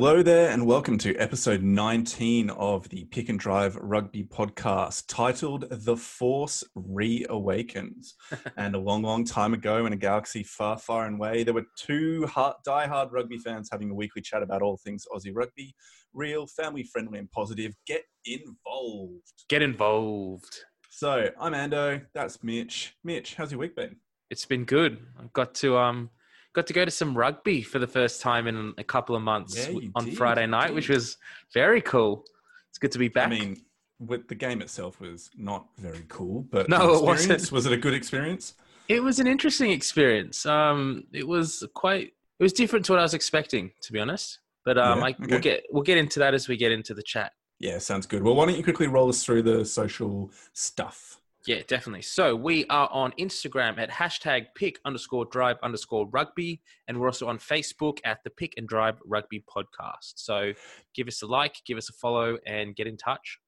Hello there, and welcome to episode 19 of the Pick and Drive Rugby podcast titled The Force Reawakens. and a long, long time ago in a galaxy far, far and away, there were two hard, die-hard rugby fans having a weekly chat about all things Aussie rugby. Real, family friendly, and positive. Get involved. Get involved. So, I'm Ando. That's Mitch. Mitch, how's your week been? It's been good. I've got to um got to go to some rugby for the first time in a couple of months Yeah, on did, Friday night, which was very cool. It's good to be back. I mean, with the game itself was not very cool, but No, it wasn't. Was it a good experience? it was an interesting experience. Um, it was quite. It was different to what I was expecting, to be honest. But um, Yeah, I, okay. we'll get we'll get into that as we get into the chat. Yeah, sounds good. Well, why don't you quickly roll us through the social stuff? Yeah, definitely. So we are on Instagram at hashtag pick underscore drive underscore rugby, and we're also on Facebook at the Pick and Drive Rugby Podcast. So give us a like, give us a follow, and get in touch.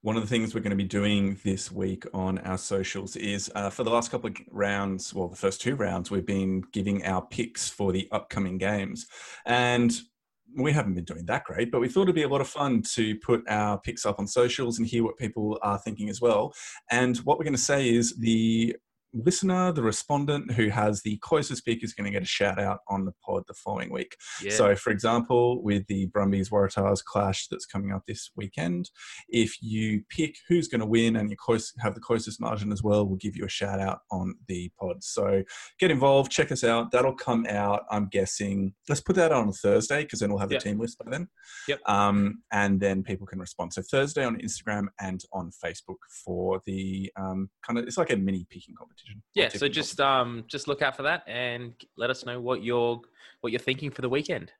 One of the things we're going to be doing this week on our socials is uh, for the last couple of rounds, well, the first two rounds, we've been giving our picks for the upcoming games. And we haven't been doing that great, but we thought it'd be a lot of fun to put our picks up on socials and hear what people are thinking as well. And what we're going to say is the listener, the respondent who has the closest pick is going to get a shout out on the pod the following week. Yeah. So, for example, with the Brumbies Waratahs clash that's coming up this weekend, if you pick who's going to win and you close have the closest margin as well, we'll give you a shout out on the pod. So, get involved, check us out. That'll come out. I'm guessing. Let's put that on a Thursday because then we'll have the team list by then. Yep. Um, and then people can respond. So Thursday on Instagram and on Facebook for the um, kind of it's like a mini picking competition. Or yeah. So just um just look out for that and let us know what you're what you're thinking for the weekend.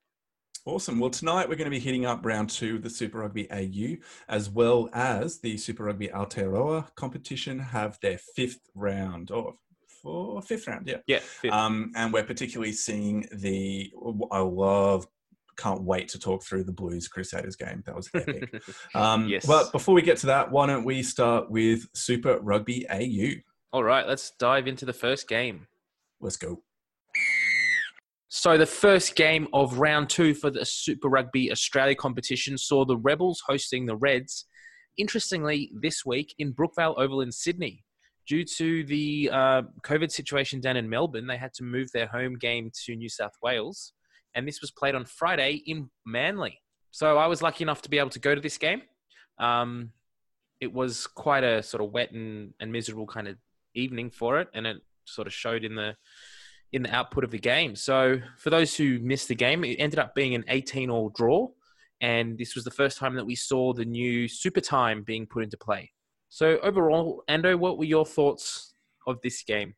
Awesome. Well, tonight we're going to be hitting up round two of the Super Rugby AU, as well as the Super Rugby Aotearoa competition have their fifth round, or four, fifth round, yeah. Yeah. fifth. Um, and we're particularly seeing the, I love, can't wait to talk through the Blues Crusaders game. That was epic. um, Yes. But before we get to that, why don't we start with Super Rugby AU? All right. Let's dive into the first game. Let's go. So the first game of round two for the Super Rugby Australia competition saw the Rebels hosting the Reds. Interestingly, this week in Brookvale Oval in Sydney, due to the uh, COVID situation down in Melbourne, they had to move their home game to New South Wales, and this was played on Friday in Manly. So I was lucky enough to be able to go to this game. Um, it was quite a sort of wet and, and miserable kind of evening for it, and it sort of showed in the in the output of the game. So for those who missed the game, it ended up being an 18 all draw. And this was the first time that we saw the new super time being put into play. So overall, Ando, what were your thoughts of this game?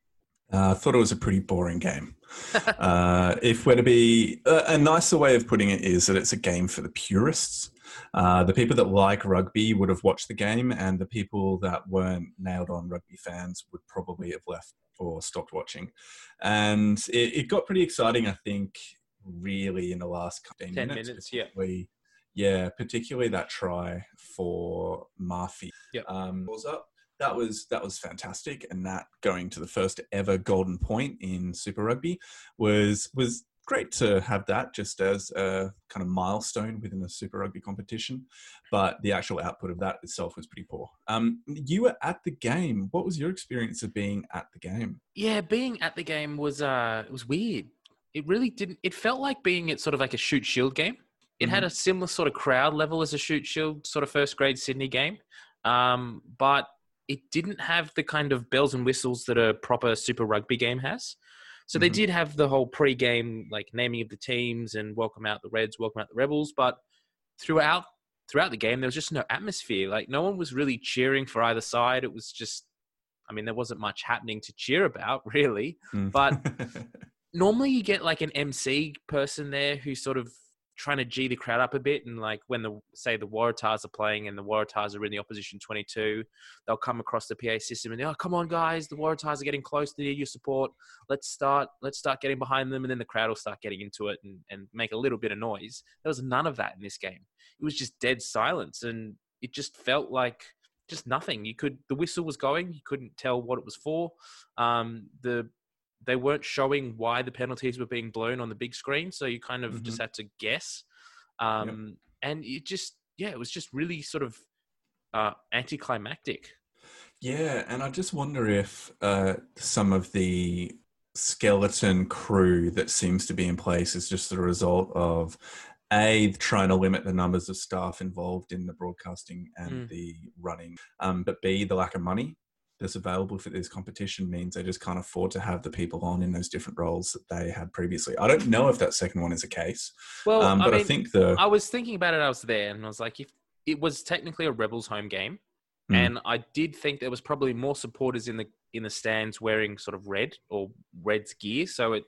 Uh, I thought it was a pretty boring game. uh, if we're to be a, a nicer way of putting it is that it's a game for the purists. Uh, the people that like rugby would have watched the game, and the people that weren't nailed on rugby fans would probably have left or stopped watching. And it, it got pretty exciting, I think, really in the last 10 10 minutes. minutes, yeah. particularly- Yeah, particularly that try for Murphy. Yep. Um, was up that was that was fantastic and that going to the first ever golden point in super rugby was was great to have that just as a kind of milestone within the super rugby competition but the actual output of that itself was pretty poor um, you were at the game what was your experience of being at the game Yeah, being at the game was uh it was weird. It really didn't it felt like being at sort of like a Shute Shield game. It had a similar sort of crowd level as a Shute Shield sort of first grade Sydney game. Um, but it didn't have the kind of bells and whistles that a proper super rugby game has. So they Mhm. did have the whole pre-game like naming of the teams and welcome out the Reds, welcome out the Rebels, but throughout throughout the game there was just no atmosphere. Like no one was really cheering for either side. It was just I mean there wasn't much happening to cheer about really. Mm. But normally you get like an MC person there who sort of trying to g the crowd up a bit and like when the say the Waratahs are playing and the Waratahs are in the opposition 22 they'll come across the PA system and oh come on guys the Waratahs are getting close need your support. Let's start let's start getting behind them. And then the crowd will start getting into it and, and make a little bit of noise. There was none of that in this game. It was just dead silence and it just felt like just nothing. You could the whistle was going. You couldn't tell what it was for. Um, the they weren't showing why the penalties were being blown on the big screen, so you kind of just had to guess. Um, And it just, yeah, it was just really sort of uh, anticlimactic. Yeah, and I just wonder if uh, some of the skeleton crew that seems to be in place is just the result of a trying to limit the numbers of staff involved in the broadcasting and Mm. the running, um, but b the lack of money that's available for this competition means they just can't afford to have the people on in those different roles that they had previously. I don't know if that second one is a case, Well, um, I but I, mean, think the I was thinking about it. I was there, and I was like, if it was technically a Rebels home game, Mm. and I did think there was probably more supporters in the in the stands wearing sort of red or Reds gear. So it,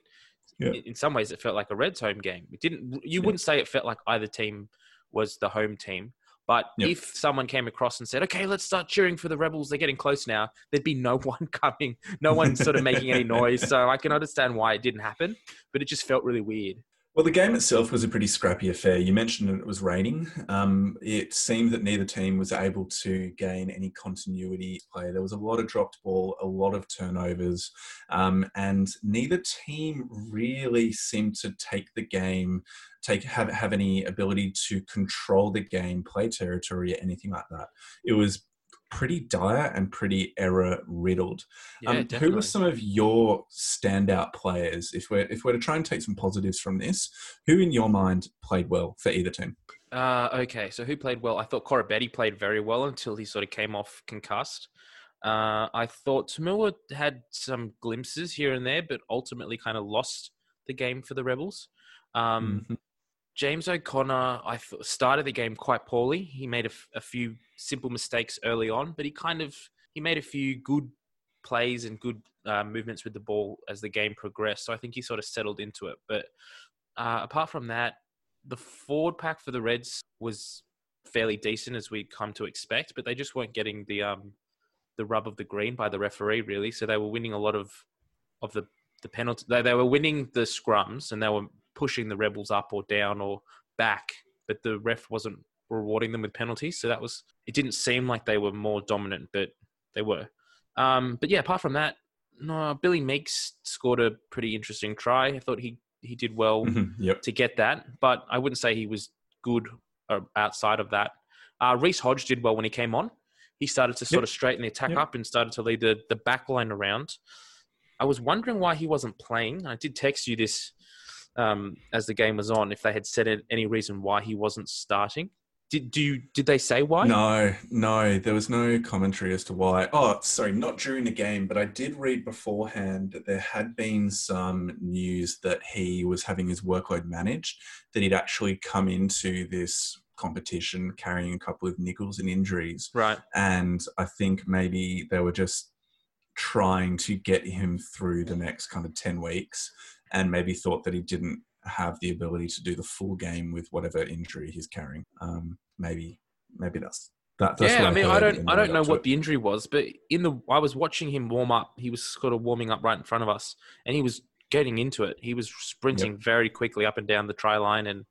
Yeah. in some ways, it felt like a Reds home game. It didn't. You Yeah. wouldn't say it felt like either team was the home team. But Yep. if someone came across and said, "Okay, let's start cheering for the Rebels. They're getting close now," there'd be no one coming, no one sort of making any noise. So I can understand why it didn't happen, but it just felt really weird. Well, the game itself was a pretty scrappy affair. You mentioned it was raining. Um, it seemed that neither team was able to gain any continuity play. There was a lot of dropped ball, a lot of turnovers, um, and neither team really seemed to take the game, take have have any ability to control the game, play territory, or anything like that. It was pretty dire and pretty error riddled. Yeah, Um, who were some of your standout players? If we're if we're to try and take some positives from this, who in your mind played well for either team? Uh, okay, so who played well? I thought Koroibete played very well until he sort of came off concussed. Uh, I thought Toomua had some glimpses here and there, but ultimately kind of lost the game for the Rebels. Um, Mhm. James O'Connor, I th- started the game quite poorly. He made a, f- a few simple mistakes early on, but he kind of he made a few good plays and good uh, movements with the ball as the game progressed. So I think he sort of settled into it. But uh, apart from that, the forward pack for the Reds was fairly decent as we'd come to expect, but they just weren't getting the um, the rub of the green by the referee really. So they were winning a lot of of the the penalty. They, they were winning the scrums and they were pushing the rebels up or down or back, but the ref wasn't rewarding them with penalties. So that was it. Didn't seem like they were more dominant, but they were. Um, but yeah, apart from that, no. Billy Meakes scored a pretty interesting try. I thought he he did well Mhm, Yep. to get that, but I wouldn't say he was good uh, outside of that. Uh, Reece Hodge did well when he came on. He started to sort Yep. of straighten the attack Yep. up and started to lead the, the back line around. I was wondering why he wasn't playing. I did text you this um, as the game was on, if they had said any reason why he wasn't starting. Did do you, did they say why? No, no, there was no commentary as to why. Oh, sorry, not during the game, but I did read beforehand that there had been some news that he was having his workload managed, that he'd actually come into this competition carrying a couple of nickels and injuries. Right. And I think maybe they were just trying to get him through the next kind of 10 weeks and maybe thought that he didn't have the ability to do the full game with whatever injury he's carrying. Um, maybe, maybe that's that. That's yeah, what I mean, I heard don't, I don't know what it. the injury was, but in the, I was watching him warm up. He was sort of warming up right in front of us, and he was getting into it. He was sprinting very quickly up and down the try line, and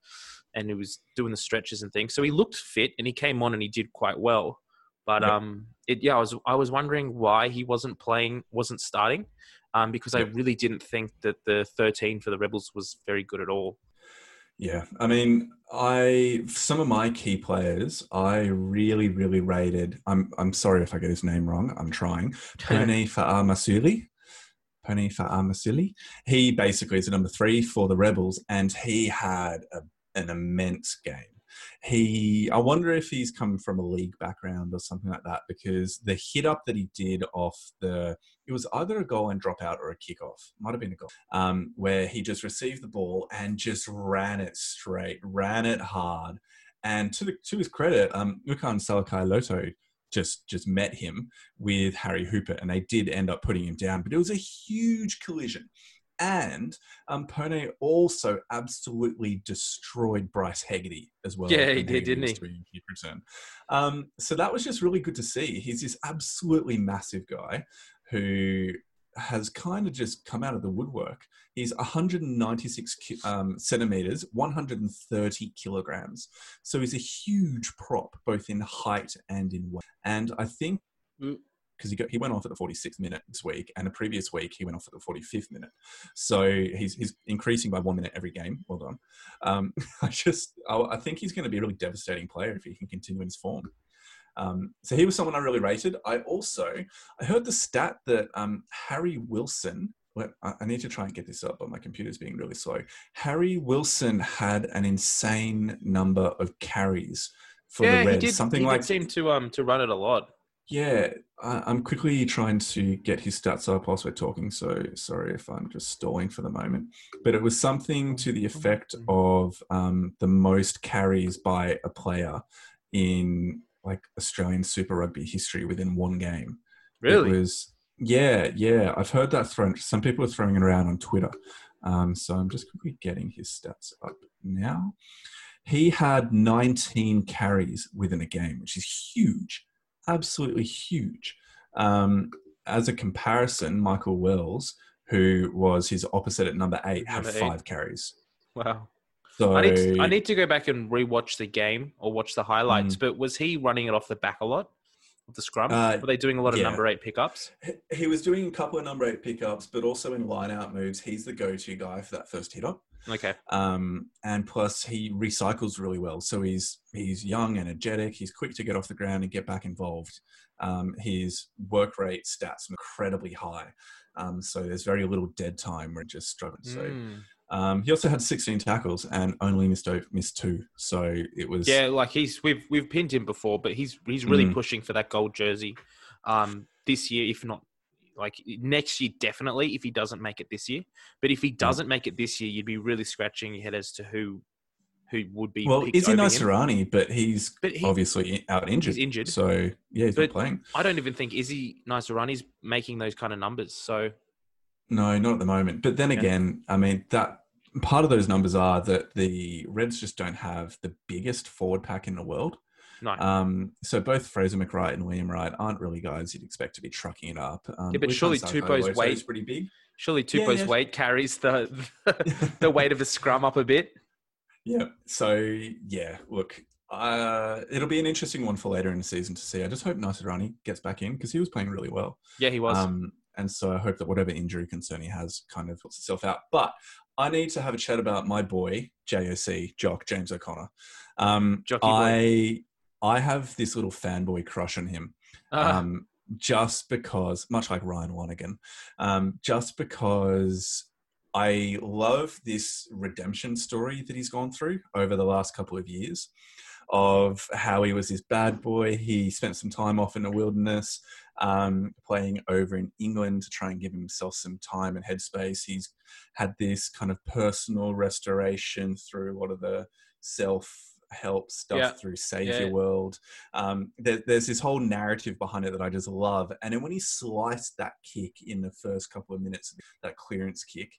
and he was doing the stretches and things. So he looked fit, and he came on and he did quite well. But Yep. um, it yeah, I was I was wondering why he wasn't playing, wasn't starting, um, because I really didn't think that the 13 for the Rebels was very good at all. Yeah, I mean, I some of my key players, I really, really rated. I'm I'm sorry if I get his name wrong. I'm trying. Pone Fa'amasuli. Pone Fa'amasuli. He basically is the number three for the Rebels, and he had a, an immense game. He, I wonder if he's come from a league background or something like that, because the hit up that he did off the, it was either a goal and drop out or a kickoff. Might have been a goal, um, where he just received the ball and just ran it straight, ran it hard. And to the, to his credit, um, Salakaia-Loto just just met him with Harry Hooper, and they did end up putting him down. But it was a huge collision. And um, Pone also absolutely destroyed Bryce Hegarty as well. Yeah, he did, didn't he? return. Um, so that was just really good to see. He's this absolutely massive guy who has kind of just come out of the woodwork. He's 196 um, centimeters, 130 kilograms. So he's a huge prop, both in height and in weight. And I think Mm. Because he got, he went off at the 46th minute this week, and the previous week he went off at the 45th minute. So he's he's increasing by one minute every game. Well done. Um, I just I, I think he's going to be a really devastating player if he can continue in his form. Um, so he was someone I really rated. I also I heard the stat that um, Harry Wilson. Well, I need to try and get this up, but my computer's being really slow. Harry Wilson had an insane number of carries for yeah, the Reds. he did. Something he like did seem to um to run it a lot. Yeah, I, I'm quickly trying to get his stats up whilst we're talking. So sorry if I'm just stalling for the moment. But it was something to the effect of um, the most carries by a player in like Australian Super Rugby history within one game. Really? It was yeah, yeah. I've heard that thrown. Some people are throwing it around on Twitter. Um, so I'm just quickly getting his stats up now. He had 19 carries within a game, which is huge, absolutely huge. Um, as a comparison, Michael Wells, who was his opposite at number eight, had Number eight. five carries. wow. So I need to, I need to go back and rewatch the game or watch the Mm. highlights. But was he running it off the back a lot of the scrum? Uh, Were they doing a lot of yeah. number eight pickups? He- He was doing a couple of number eight pickups, but also in line out moves, he's the go to guy for that first hit up. Okay. Um, and plus, he recycles really well. So he's he's young, energetic. He's quick to get off the ground and get back involved. Um, his work rate stats are incredibly high. Um, so there's very little dead time. We're just struggling. So Mm. um, he also had 16 tackles and only missed missed two. So it was Yeah, like he's we've we've pinned him before, but he's he's really Mm. pushing for that gold jersey um, this year, if not like next year, definitely. If he doesn't make it this year, but if he doesn't make it this year, you'd be really scratching your head as to who who would be. well, over him. Naisarani, but he's But he, obviously out injured. He's injured. So yeah, he's been playing. I don't even think is Izzy Naisarani's making those kind of numbers. So No, not at the moment. But then Yeah. again, I mean that part of those numbers are that the Reds just don't have the biggest forward pack in the world. No, Um, so both Fraser McReight and William Wright aren't really guys you'd expect to be trucking it up. Um, Yeah, but surely Tupou's weight- is pretty big. surely Tupou's yeah. weight carries the the weight of the scrum up a bit. Yeah. So yeah, look, uh, it'll be an interesting one for later in the season to see. I just hope Naisarani gets back in because he was playing really well. Yeah, he was. Um, and so I hope that whatever injury concern he has kind of sorts itself out. But I need to have a chat about my boy, JOC, Jock, James O'Connor. Um, Jockey boy. I I have this little fanboy crush on him. Ah, Um, just because, much like Ryan Wanigan, um, just because I love this redemption story that he's gone through over the last couple of years of how he was this bad boy. He spent some time off in the wilderness, um, playing over in England to try and give himself some time and headspace. He's had this kind of personal restoration through a lot of the self help stuff Yeah. through Save Yeah. Your World. Um, there, there's this whole narrative behind it that I just love. And then when he sliced that kick in the first couple of minutes, that clearance kick,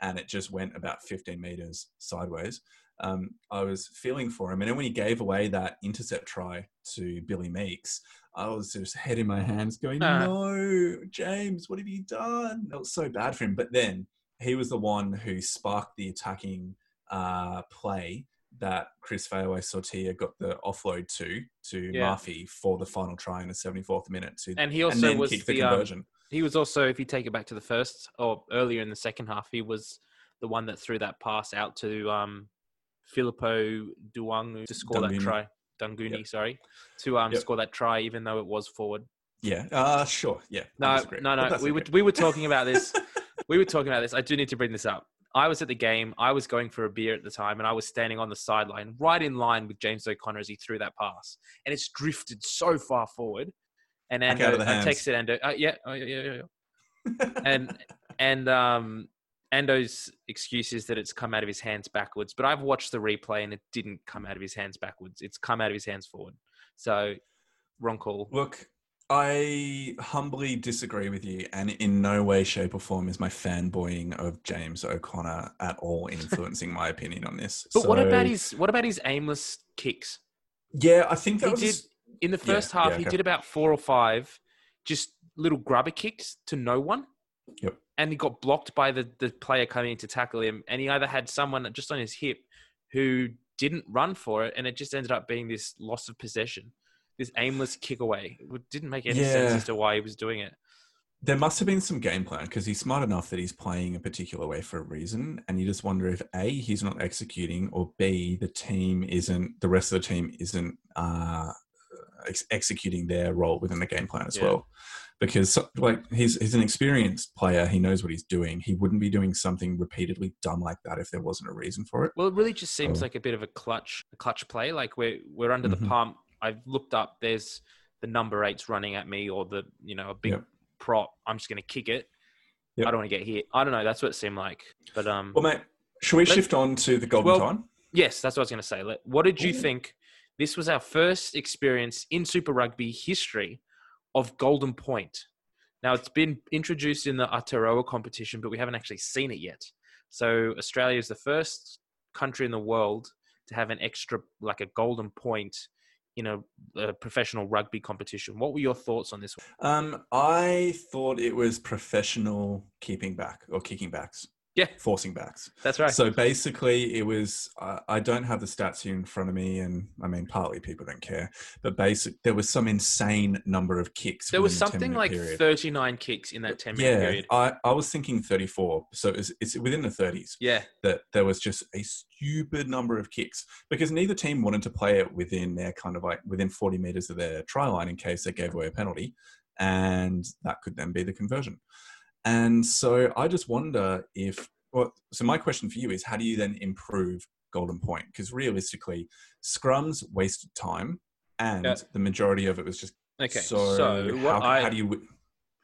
and it just went about 15 meters sideways, um, I was feeling for him. And then when he gave away that intercept try to Billy Meakes, I was just head in my hands going, Ah. no, James, what have you done? It was so bad for him. But then he was the one who sparked the attacking uh, play that Chris Feauai-Sautia got the offload to to Yeah. Murphy for the final try in the 74th minute to and he and also then was the, the um, conversion. he was also, if you take it back to the first or earlier in the second half, he was the one that threw that pass out to um, Filipo Daugunu to score that try. Daugunu, Yep. sorry, to um, Yep. score that try, even though it was forward. yeah, uh, sure, yeah. No, no, no. We were we were talking about this. we were talking about this. I do need to bring this up. I was at the game. I was going for a beer at the time, and I was standing on the sideline, right in line with James O'Connor as he threw that pass, and it's drifted so far forward. And Ando, out of the I hands. texted Ando. Uh, yeah, oh, yeah, yeah, yeah, yeah. and and um, Ando's excuse is that it's come out of his hands backwards. But I've watched the replay, and it didn't come out of his hands backwards. It's come out of his hands forward. So wrong call. Look, I humbly disagree with you, and in no way, shape, or form is my fanboying of James O'Connor at all influencing my opinion on this. But what about his what about his aimless kicks? Yeah, I think that He was. did in the Yeah, first half. yeah, He did about four or five, just little grubber kicks to no one. Yep. And he got blocked by the the player coming in to tackle him, and he either had someone just on his hip who didn't run for it, and it just ended up being this loss of possession. This aimless kick away. It didn't make any Yeah. sense as to why he was doing it. There must have been some game plan because he's smart enough that he's playing a particular way for a reason, and you just wonder if a he's not executing, or b the team isn't the rest of the team isn't uh, ex- executing their role within the game plan as Yeah. well. Because like he's he's an experienced player, he knows what he's doing. He wouldn't be doing something repeatedly dumb like that if there wasn't a reason for it. Well, it really just seems Oh. like a bit of a clutch, a clutch play. Like we're we're under the Mhm. pump. I've looked up. There's the number eight's running at me, or the you know a big Yep. prop. I'm just gonna kick it. Yep. I don't want to get hit. I don't know. That's what it seemed like. But um, Well, mate, should we shift on to the golden Well, time? yes, that's what I was gonna say. Let- What did you think? This was our first experience in Super Rugby history of Golden Point. Now it's been introduced in the Aotearoa competition, but we haven't actually seen it yet. So Australia is the first country in the world to have an extra, like a golden point, in a, a professional rugby competition. What were your thoughts on this? Um, I thought it was professional keeping back or kicking backs. Yeah. Forcing backs. That's right. So basically, it was. Uh, I don't have the stats here in front of me, and I mean, partly people don't care, but basic there was some insane number of kicks. there was something like period. 39 kicks in that 10 minute yeah, period. I, I was thinking 34. So it's, it's within the 30s Yeah. that there was just a stupid number of kicks because neither team wanted to play it within their kind of like within 40 meters of their try line in case they gave away a penalty. And that could then be the conversion. And so I just wonder if, well, so my question for you is how do you then improve Golden Point? Because realistically, scrums wasted time and Yeah. the majority of it was just Okay. so, So, how, I, how do you,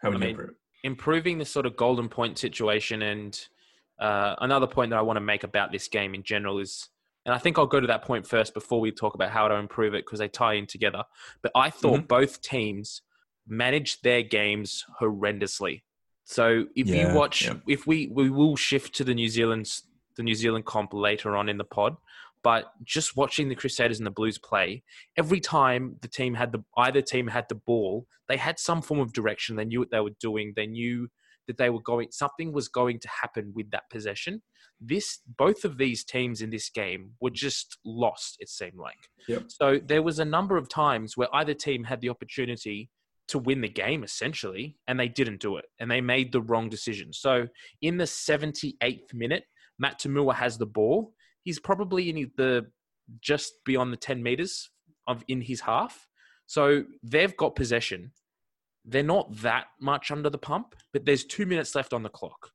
how would I you mean, improve? it? improving this sort of golden point situation and uh, another point that I want to make about this game in general is, and I think I'll go to that point first before we talk about how to improve it because they tie in together. But I thought Mm-hmm. both teams managed their games horrendously. So if Yeah, you watch, yeah. if we we will shift to the New Zealand's the New Zealand comp later on in the pod, but just watching the Crusaders and the Blues play, every time the team had the either team had the ball, they had some form of direction. They knew what they were doing. They knew that they were going something was going to happen with that possession. This both of these teams in this game were just lost, it seemed like. Yep. So there was a number of times where either team had the opportunity to win the game essentially, and they didn't do it. And they made the wrong decision. So in the 78th minute, Matt Toomua has the ball. He's probably in the just beyond the 10 meters of in his half. So they've got possession. They're not that much under the pump, but there's two minutes left on the clock.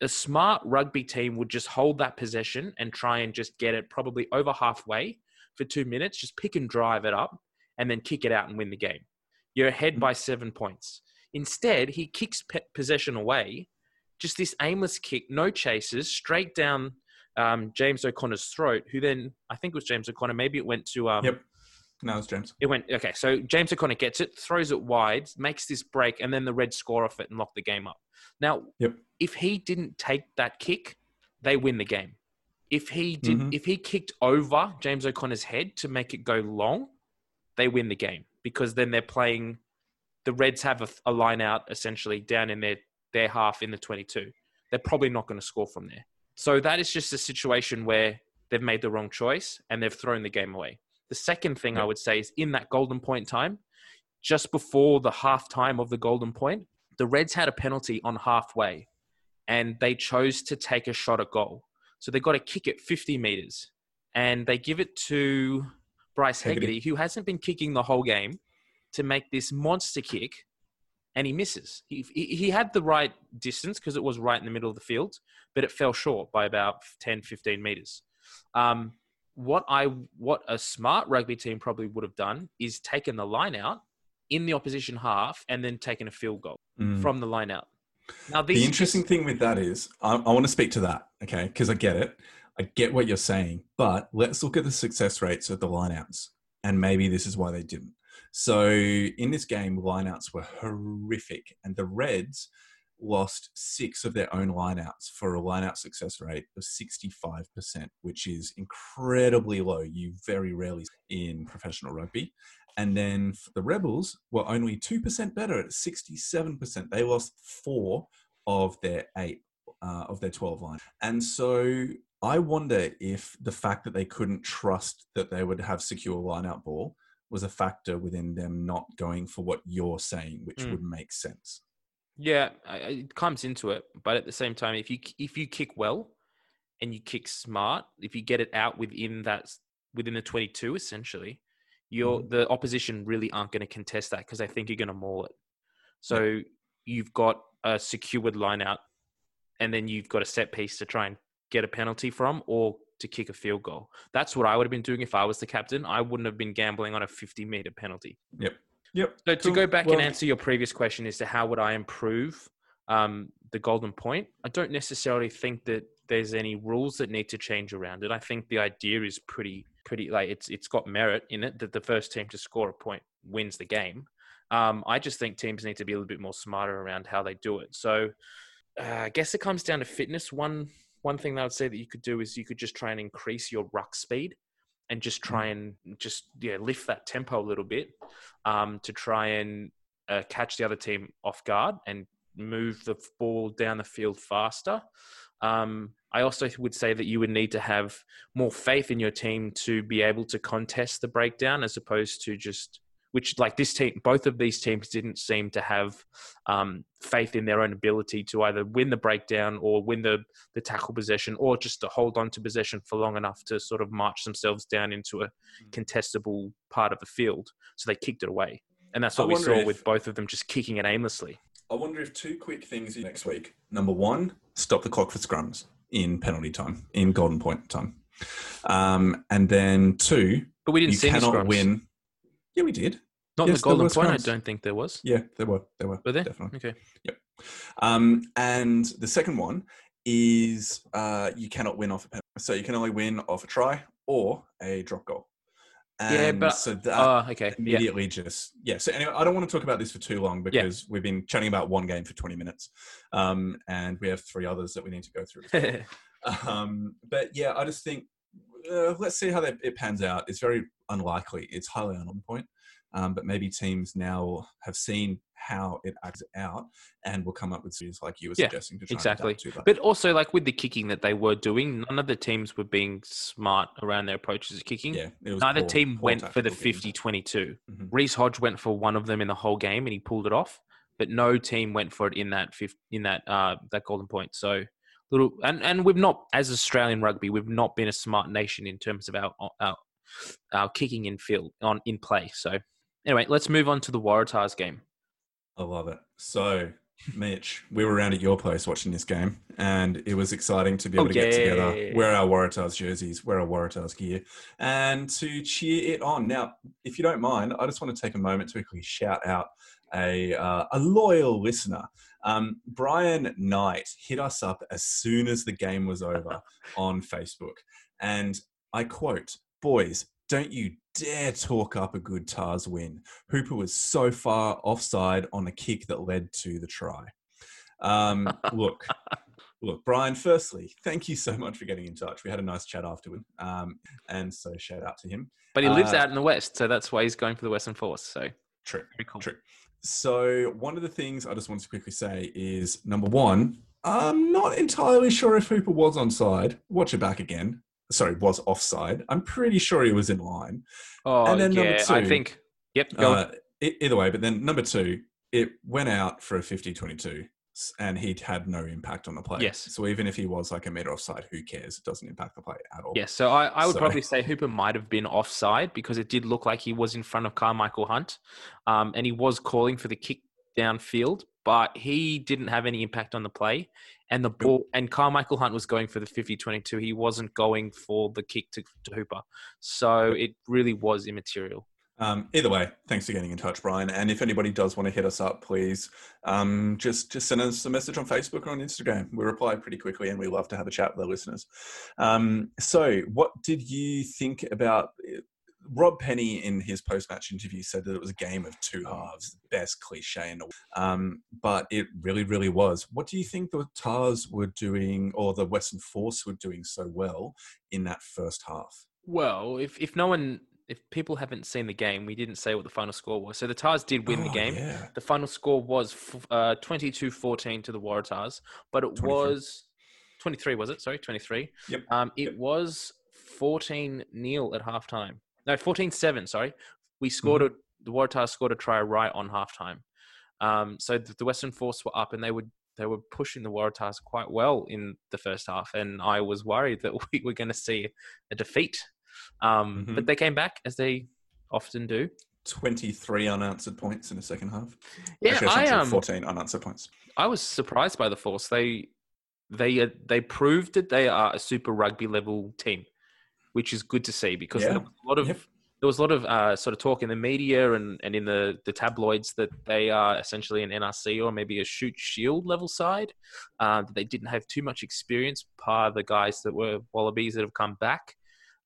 A smart rugby team would just hold that possession and try and just get it probably over halfway for two minutes, just pick and drive it up, and then kick it out and win the game. You're ahead by seven points. Instead, he kicks pe- possession away, just this aimless kick, no chases, straight down um, James O'Connor's throat, who then, I think it was James O'Connor, maybe it went to um, Yep. No, it's James. it went okay. So James O'Connor gets it, throws it wide, makes this break, and then the Reds score off it and lock the game up. Now, Yep. if he didn't take that kick, they win the game. If he did, Mhm. if he kicked over James O'Connor's head to make it go long, they win the game because then they're playing. The Reds have a, a line out essentially down in their their half in the twenty-two. They're probably not going to score from there. So that is just a situation where they've made the wrong choice and they've thrown the game away. The second thing I would say is in that golden point time, just before the half time of the golden point, the Reds had a penalty on halfway and they chose to take a shot at goal. So they got a kick at 50 meters and they give it to Bryce Hegarty. Who hasn't been kicking the whole game, to make this monster kick and he misses. He, he, he had the right distance because it was right in the middle of the field, but it fell short by about 10, 15 meters. Um, what I what a smart rugby team probably would have done is taken the line out in the opposition half and then taken a field goal Mm. from the line out. Now the interesting thing with that is, I, I want to speak to that, okay? Because I get it. I get what you're saying. But let's look at the success rates of the lineouts. And maybe this is why they didn't. So in this game, lineouts were horrific. And the Reds lost six of their own lineouts for a lineout success rate of 65%, which is incredibly low. You very rarely see in professional rugby. And then the Rebels were only 2% better at 67%. They lost four of their eight, uh, of their 12 line. And so I wonder if the fact that they couldn't trust that they would have secure line out ball was a factor within them not going for what you're saying, which Mm. would make sense. Yeah, it comes into it, but at the same time, if you if you kick well and you kick smart, if you get it out within that within the twenty two, essentially, you're the opposition really aren't going to contest that because they think you're going to maul it. So you've got a secured line out, and then you've got a set piece to try and get a penalty from, or to kick a field goal. That's what I would have been doing if I was the captain. I wouldn't have been gambling on a fifty meter penalty. Yep. Yep. So to Cool. go back Well- and answer your previous question as to how would I improve um, the golden point, I don't necessarily think that there's any rules that need to change around it. I think the idea is pretty pretty like it's it's got merit in it that the first team to score a point wins the game. Um, I just think teams need to be a little bit more smarter around how they do it. So uh, I guess it comes down to fitness. One one thing that I would say that you could do is you could just try and increase your ruck speed and just try and just yeah lift that tempo a little bit um, to try and uh, catch the other team off guard and move the ball down the field faster. Um, I also would say that you would need to have more faith in your team to be able to contest the breakdown as opposed to just which like this team both of these teams didn't seem to have um, faith in their own ability to either win the breakdown or win the, the tackle possession or just to hold on to possession for long enough to sort of march themselves down into a contestable part of the field so they kicked it away and that's I what we saw if- with both of them just kicking it aimlessly I wonder if two quick things next week. Number one, stop the clock for scrums in penalty time, in golden point time. Um, and then two, but we didn't you see cannot scrums. win. Yeah, we did. not Yes, the golden point i don't think there was Yeah, there were. There were. were there Definitely. okay Yep. Um, and the second one is uh, you cannot win off a penalty. So you can only win off a try or a drop goal. And Yeah, but- so that oh okay yeah immediately just yeah. So anyway, I don't want to talk about this for too long because we've been chatting about one game for 20 minutes, um, and we have three others that we need to go through. well. um, but yeah, I just think uh, let's see how that, it pans out. It's very unlikely. It's highly on point, um, but maybe teams now have seen how it acts out and will come up with series like you were Yeah, suggesting to try exactly. To that. But also, like with the kicking that they were doing, none of the teams were being smart around their approaches to kicking. yeah, Neither poor- team poor went for the tactical 50 thinking. 22. Mhm. Reece Hodge went for one of them in the whole game and he pulled it off, but no team went for it in that fifth, in that uh, that golden point. So little and and we've not as Australian rugby, we've not been a smart nation in terms of our our, our kicking in field on in play. So anyway, let's move on to the Waratahs game. I love it. So, Mitch, we were around at your place watching this game, and it was exciting to be able Oh, to get together, wear our Waratahs jerseys, wear our Waratahs gear, and to cheer it on. Now, if you don't mind, I just want to take a moment to quickly shout out a, uh, a loyal listener. Um, Brian Knight hit us up as soon as the game was over on Facebook. And I quote, Boys, don't you dare talk up a good Tars win. Hooper was so far offside on a kick that led to the try. Um, look, look, Brian. Firstly, thank you so much for getting in touch. We had a nice chat afterward, um, and so shout out to him. But he lives Uh, out in the west, so that's why he's going for the Western Force. So True, very cool. true. So one of the things I just wanted to quickly say is number one, I'm not entirely sure if Hooper was onside. Watch it back again. Sorry, was offside. I'm pretty sure he was in line. Oh And then number yeah, I think. Yep. Go. Uh, either way, but then number two, it went out for a 50-22 s- and he'd had no impact on the play. Yes. So even if he was like a meter offside, who cares? It doesn't impact the play at all. Yes, so I, I would So- probably say Hooper might have been offside because it did look like he was in front of Carmichael Hunt, um, and he was calling for the kick downfield, but he didn't have any impact on the play. And the ball and Carmichael Hunt was going for the 50-22. He wasn't going for the kick to, to Hooper, so it really was immaterial. Um, either way, thanks for getting in touch, Brian. And if anybody does want to hit us up, please um, just just send us a message on Facebook or on Instagram. We reply pretty quickly, and we love to have a chat with our listeners. Um, so, what did you think about? Rob Penney in his post-match interview said that it was a game of two halves, best cliche in the um, but it really, really was. What do you think the Tars were doing, or the Western Force were doing so well in that first half? Well, if if no one, if people haven't seen the game, we didn't say what the final score was. So the Tars did win the Oh, game. Yeah. The final score was f- uh, 22-14 to the Waratahs, but it 23. was 23, was it? Sorry, 23. Yep. Um, it Yep. was 14 nil at halftime. No, 14-7, sorry. We scored a the Waratahs scored a try right on halftime. Um, so the, the Western Force were up and they would they were pushing the Waratahs quite well in the first half, and I was worried that we were going to see a defeat. Um, Mhm. But they came back as they often do. 23 unanswered points in the second half. Yeah, Actually, I true, um 14 unanswered points. I was surprised by the Force. They they uh, they proved that they are a Super Rugby level team, which is good to see because Yeah. there was a lot of Yep. there was a lot of uh, sort of talk in the media and, and in the, the tabloids that they are essentially an NRC or maybe a Shute Shield level side. Uh, that they didn't have too much experience, par the guys that were Wallabies that have come back.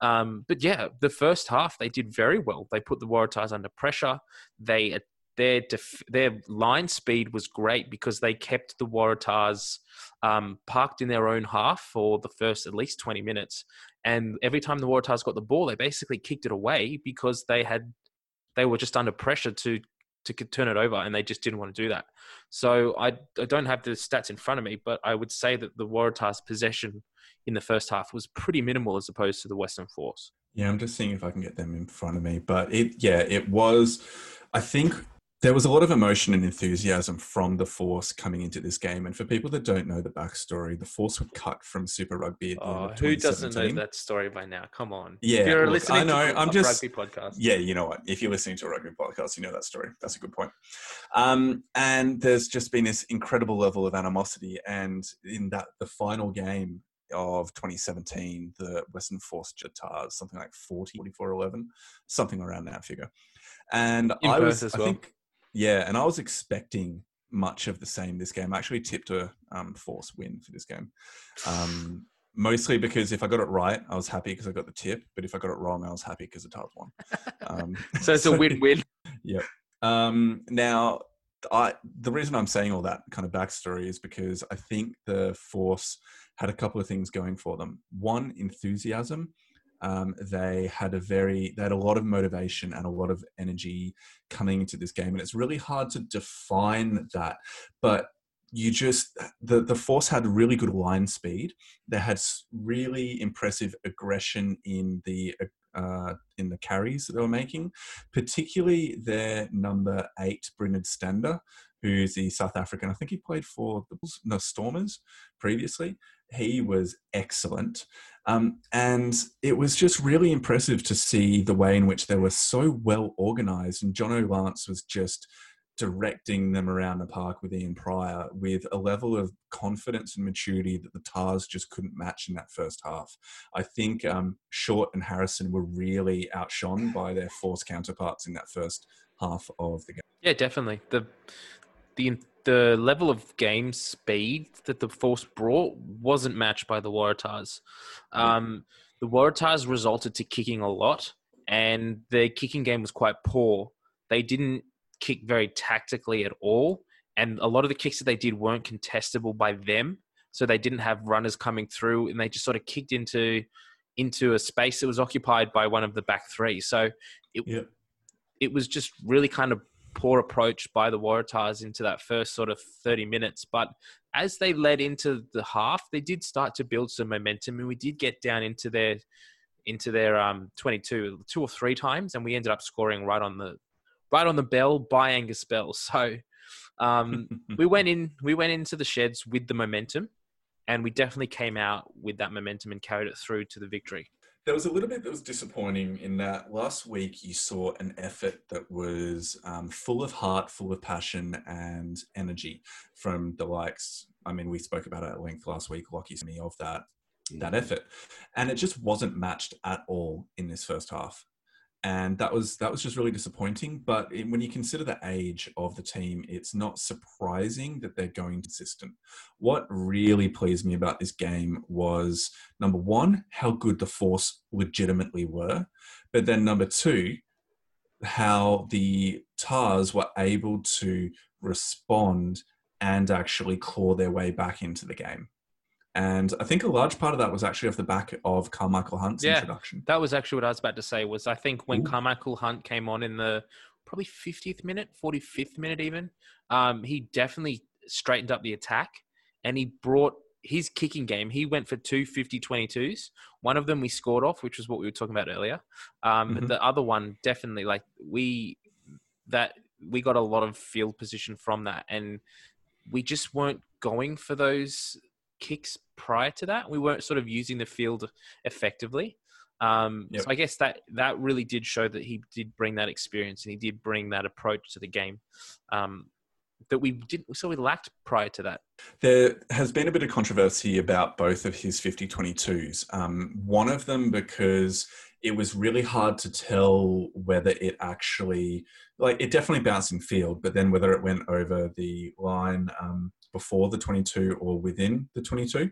Um, but yeah, the first half they did very well. They put the Waratahs under pressure. They their def- their line speed was great because they kept the Waratahs um, parked in their own half for the first at least 20 minutes. And every time the Waratahs got the ball, they basically kicked it away because they had they were just under pressure to to turn it over, and they just didn't want to do that. So I, I don't have the stats in front of me, but I would say that the Waratahs' possession in the first half was pretty minimal as opposed to the Western Force. Yeah, I'm just seeing if I can get them in front of me. But it, yeah, it was. I think there was a lot of emotion and enthusiasm from the Force coming into this game. And for people that don't know the backstory, the Force were cut from Super Rugby. At the end Oh, who doesn't know that story by now? Come on. Yeah, if you're look, listening I know, to I'm Top just- rugby podcast. Yeah, you know what? If you're listening to a rugby podcast, you know that story. That's a good point. Um, and there's just been this incredible level of animosity. And in that, the final game of 2017, the Western Force Jatars, something like 40, 44 11, something around that figure. And In I was, as I think, yeah, and I was expecting much of the same this game. I actually tipped a um, Force win for this game. Um, mostly because if I got it right, I was happy because I got the tip. But if I got it wrong, I was happy because the Tars won. Um, So it's a win-win. um, now, I the reason I'm saying all that kind of backstory is because I think the Force had a couple of things going for them. One, enthusiasm. Um, they had a very they had a lot of motivation and a lot of energy coming into this game, and it's really hard to define that. But you just the the Force had really good line speed. They had really impressive aggression in the uh, in the carries that they were making particularly their number eight, Brynard Stander, who's the South African. I think he played for the no, Stormers previously. He was excellent. Um, and it was just really impressive to see the way in which they were so well organized. And Jono Lance was just directing them around the park with Ian Prior with a level of confidence and maturity that the Tars just couldn't match in that first half. I think um, Short and Harrison were really outshone by their force counterparts in that first half of the game. Yeah, definitely. The the the level of game speed that the Force brought wasn't matched by the Waratahs. Um, the Waratahs resulted to kicking a lot, and their kicking game was quite poor. They didn't kick very tactically at all, and a lot of the kicks that they did weren't contestable by them. So they didn't have runners coming through, and they just sort of kicked into into a space that was occupied by one of the back three. So it Yep. it was just really kind of poor approach by the Waratahs into that first sort of 30 minutes. But as they led into the half, they did start to build some momentum, and we did get down into their into their um 22 two or three times, and we ended up scoring right on the right on the bell by Angus Bell. So um, we went in we went into the sheds with the momentum, and we definitely came out with that momentum and carried it through to the victory. There was a little bit that was disappointing in that last week you saw an effort that was um, full of heart, full of passion and energy from the likes. I mean, we spoke about it at length last week, Lockie me of that that effort, and it just wasn't matched at all in this first half, and that was that was just really disappointing. But it, when you consider the age of the team, it's not surprising that they're going consistent. What really pleased me about this game was number one, how good the Force legitimately were, but then number two, how the Tars were able to respond and actually claw their way back into the game. And I think a large part of that was actually off the back of Carmichael Hunt's Yeah. introduction. That was actually what I was about to say. Was I think when Ooh. Carmichael Hunt came on in the probably 50th minute, 45th minute, even, um, he definitely straightened up the attack, and he brought his kicking game, he went for two 50 22s. One of them we scored off, which was what we were talking about earlier. Um, Mhm. The other one, definitely, like we that we got a lot of field position from that, and we just weren't going for those kicks prior to that. We weren't sort of using the field effectively. Um, Yep. So I guess that that really did show that he did bring that experience and he did bring that approach to the game um, that we didn't. So we lacked prior to that. There has been a bit of controversy about both of his 50 22s. Um, one of them because it was really hard to tell whether it actually, like, it definitely bounced in field, but then whether it went over the line um, before the 22 or within the 22.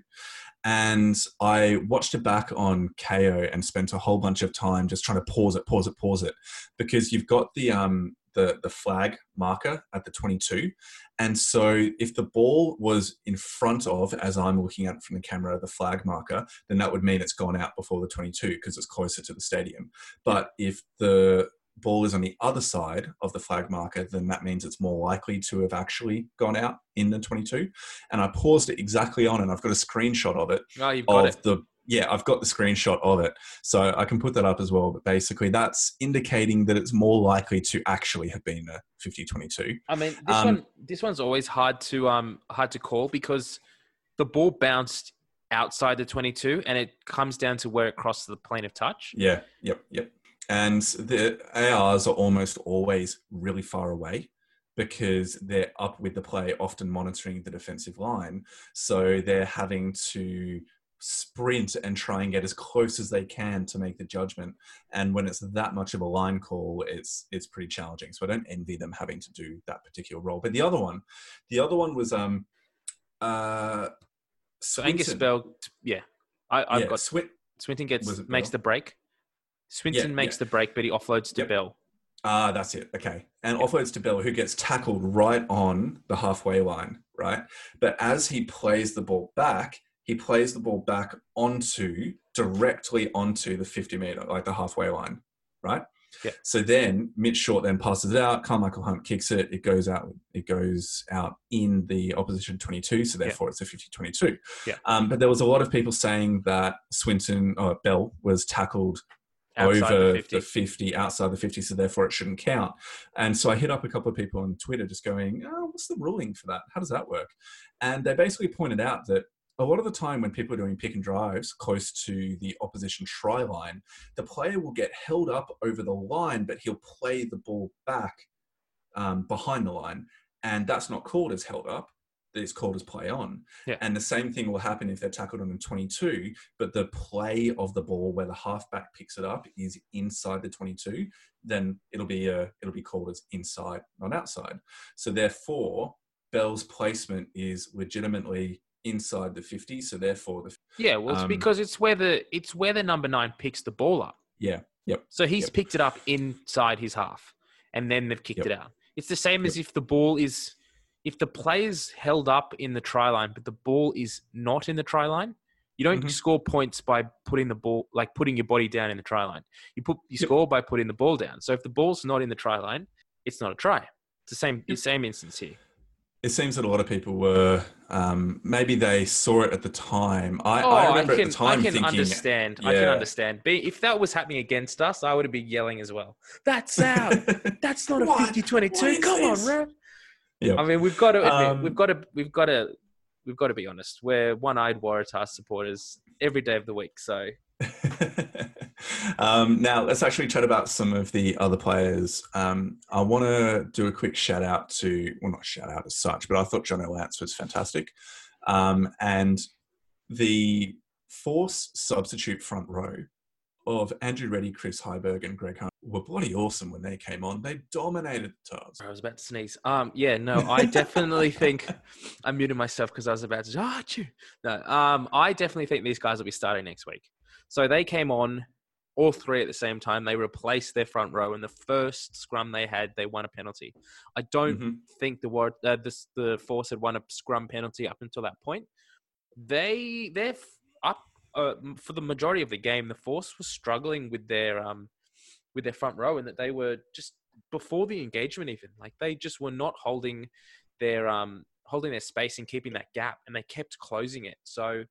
And I watched it back on Kayo and spent a whole bunch of time just trying to pause it, pause it, pause it, because you've got the um, the the flag marker at the 22, and so if the ball was in front of, as I'm looking at from the camera, the flag marker, then that would mean it's gone out before the 22 because it's closer to the stadium. But if the ball is on the other side of the flag marker, then that means it's more likely to have actually gone out in the 22. And I paused it exactly on, and I've got a screenshot of it Oh, you've got it. the yeah i've got the screenshot of it so i can put that up as well but basically that's indicating that it's more likely to actually have been a 50-22 I mean, this Um, one this one's always hard to um hard to call because the ball bounced outside the 22 and it comes down to where it crosses the plane of touch. yeah yep yep and the ars are almost always really far away because they're up with the play often monitoring the defensive line. So they're having to sprint and try and get as close as they can to make the judgment. And when it's that much of a line call it's it's pretty challenging. So i don't envy them having to do that particular role. But the other one the other one was um uh So Angus Swinton. Bell, yeah, I, I've yeah, got Swin- Swinton gets makes Bell? the break. Swinton Yeah, makes yeah. the break, but he offloads to Yep. Bell. Ah, that's it. Okay. And offloads to Bell, who gets tackled right on the halfway line, right? But as he plays the ball back, he plays the ball back onto, directly onto the 50 meter, like the halfway line, right? Yeah. So then Mitch Short then passes it out. Karmichael Hunt kicks it. It goes out. It goes out in the opposition 22. So therefore, it's a 50-22. Yeah. Um, but there was a lot of people saying that Swinton or Bell was tackled Outside over the 50. the 50 outside the 50 so therefore it shouldn't count. And so i hit up a couple of people on twitter just going oh, what's the ruling for that? How does that work? And they basically pointed out that a lot of the time when people are doing pick and drives close to the opposition try line the player will get held up over the line but he'll play the ball back um, behind the line and that's not called as held up it's called as play on Yeah. and the same thing will happen if they're tackled on the 22 but the play of the ball where the halfback picks it up is inside the 22 then it'll be a it'll be called as inside not outside so therefore bell's placement is legitimately inside the 50 so therefore the Yeah, well, it's Um, because it's where the it's where the number nine picks the ball up. yeah yep So he's Yep. picked it up inside his half, and then they've kicked Yep. it out. It's the same as if the ball is, if the player's held up in the try line, but the ball is not in the try line. You don't Mhm. score points by putting the ball, like putting your body down in the try line. You put you Yep. score by putting the ball down. So if the ball's not in the try line, it's not a try. It's the same the same instance here. it seems that a lot of people were um, maybe they saw it at the time i, Oh, I remember can, at the time I can thinking understand. I can understand. Be, if that was happening against us, I would have been yelling as well. That's out. That's not a What? 50 22. Come this? on, man. Yeah. I mean, we've got to admit, Um, we've got to, we've got to, we've got to be honest. We're one-eyed Waratah supporters every day of the week. So um, now let's actually chat about some of the other players. Um, I want to do a quick shout out to, well, not shout out as such, but I thought Jono Lance was fantastic, um, and the Force substitute front row of Andrew Ready, Chris Heiberg, and Greg Hunt were bloody awesome when they came on. They dominated the Tars. I was about to sneeze. Um, yeah, no, I definitely think I muted myself because I was about to. Ah, chew. No, um, I definitely think these guys will be starting next week. So they came on all three at the same time. They replaced their front row, and the first scrum they had, they won a penalty. I don't Mhm. think the war uh, this, the force had won a scrum penalty up until that point. They they're f- up uh, for the majority of the game. The force was struggling with their um with their front row, and that they were just before the engagement even like they just were not holding their um holding their space and keeping that gap, and they kept closing it. So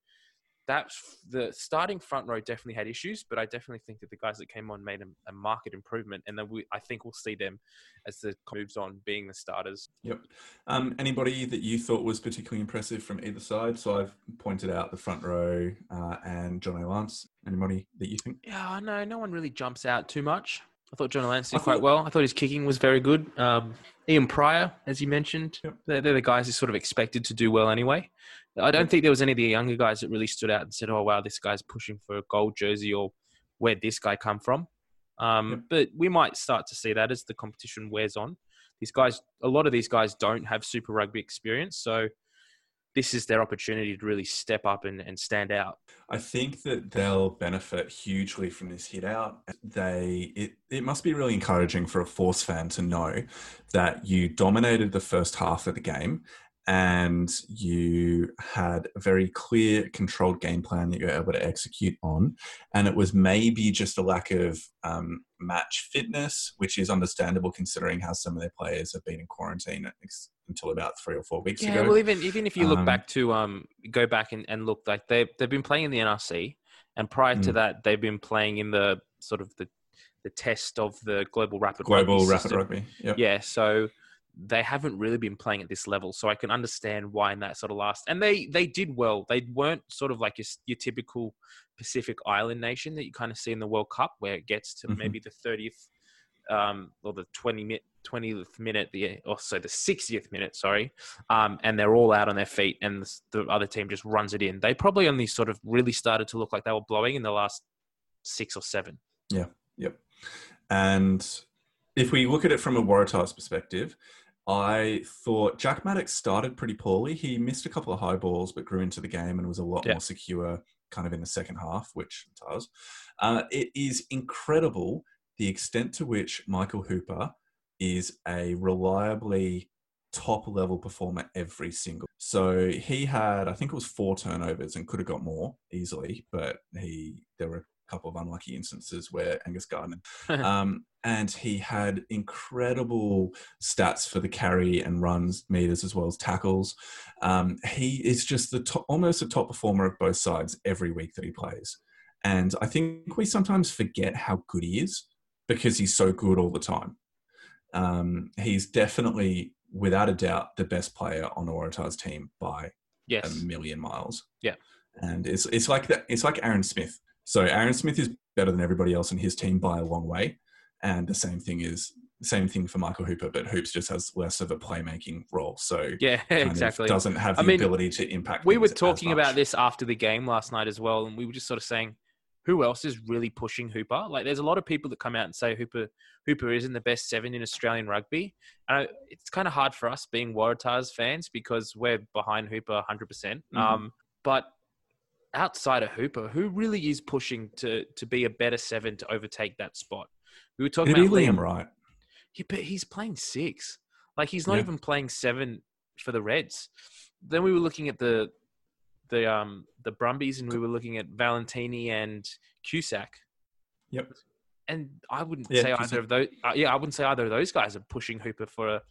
that's the starting front row definitely had issues, but I definitely think that the guys that came on made a, a market improvement, and then we, I think we'll see them as the moves on being the starters. Yep. Um, anybody that you thought was particularly impressive from either side? So I've pointed out the front row uh, and Jono Lance. Anybody that you think? Yeah, no, no one really jumps out too much. I thought Jono Lance did quite well. I thought his kicking was very good. Um, Ian Prior, as you mentioned, yep. they're, they're, the guys who sort of expected to do well anyway. I don't think there was any of the younger guys that really stood out and said, "Oh wow, this guy's pushing for a gold jersey," or "Where'd this guy come from?" Um, yep. But we might start to see that as the competition wears on. These guys, a lot of these guys don't have Super Rugby experience, so this is their opportunity to really step up and, and stand out. I think that they'll benefit hugely from this hit out. They it, it must be really encouraging for a Force fan to know that you dominated the first half of the game and you had a very clear, controlled game plan that you were able to execute on. And it was maybe just a lack of um, match fitness, which is understandable considering how some of their players have been in quarantine until about three or four weeks yeah, ago. well, even even if you look um, back to um, go back and, and look like they they've been playing in the NRC, and prior mm. to that they've been playing in the sort of the the test of the global rapid global rugby rapid rugby. Yep. Yeah, so they haven't really been playing at this level. So I can understand why in that sort of last. And they they did well. They weren't sort of like your, your typical Pacific Island nation that you kind of see in the World Cup, where it gets to mm-hmm. maybe the thirtieth um, or the 20 minute, 20th minute, the also the 60th minute, sorry, um, and they're all out on their feet, and the, the, other team just runs it in. They probably only sort of really started to look like they were blowing in the last six or seven. Yeah, yep. And if we look at it from a Waratahs perspective, I thought Jack Maddocks started pretty poorly. He missed a couple of high balls, but grew into the game and was a lot yeah. more secure kind of in the second half, which does. Uh, it is incredible the extent to which Michael Hooper is a reliably top level performer every single. So he had, I think it was four turnovers and could have got more easily, but he there were couple of unlucky instances where Angus Gardner, um, and he had incredible stats for the carry and runs meters as well as tackles. Um, he is just the top, almost a top performer of both sides every week that he plays. And I think we sometimes forget how good he is because he's so good all the time. Um, he's definitely, without a doubt, the best player on Waratah's team by yes. a million miles. Yeah. And it's it's like that. It's like Aaron Smith. So Aaron Smith is better than everybody else in his team by a long way. And the same thing is same thing for Michael Hooper, but Hoops just has less of a playmaking role. So yeah, exactly. Doesn't have the I mean, ability to impact. We were talking about this after the game last night as well, and we were just sort of saying, who else is really pushing Hooper? Like, there's a lot of people that come out and say Hooper Hooper isn't the best seven in Australian rugby, and it's kind of hard for us being Waratahs fans because we're behind Hooper 100. percent mm-hmm. um, But outside of Hooper, who really is pushing to to be a better seven to overtake that spot? We were talking It'd about Liam, right? Yeah, but he's playing six. Like he's not yeah. even playing seven for the Reds. Then we were looking at the the um the Brumbies and we were looking at Valetini and Cusack. Yep. And I wouldn't yeah, say either of those. Uh, yeah, I wouldn't say either of those guys are pushing Hooper for a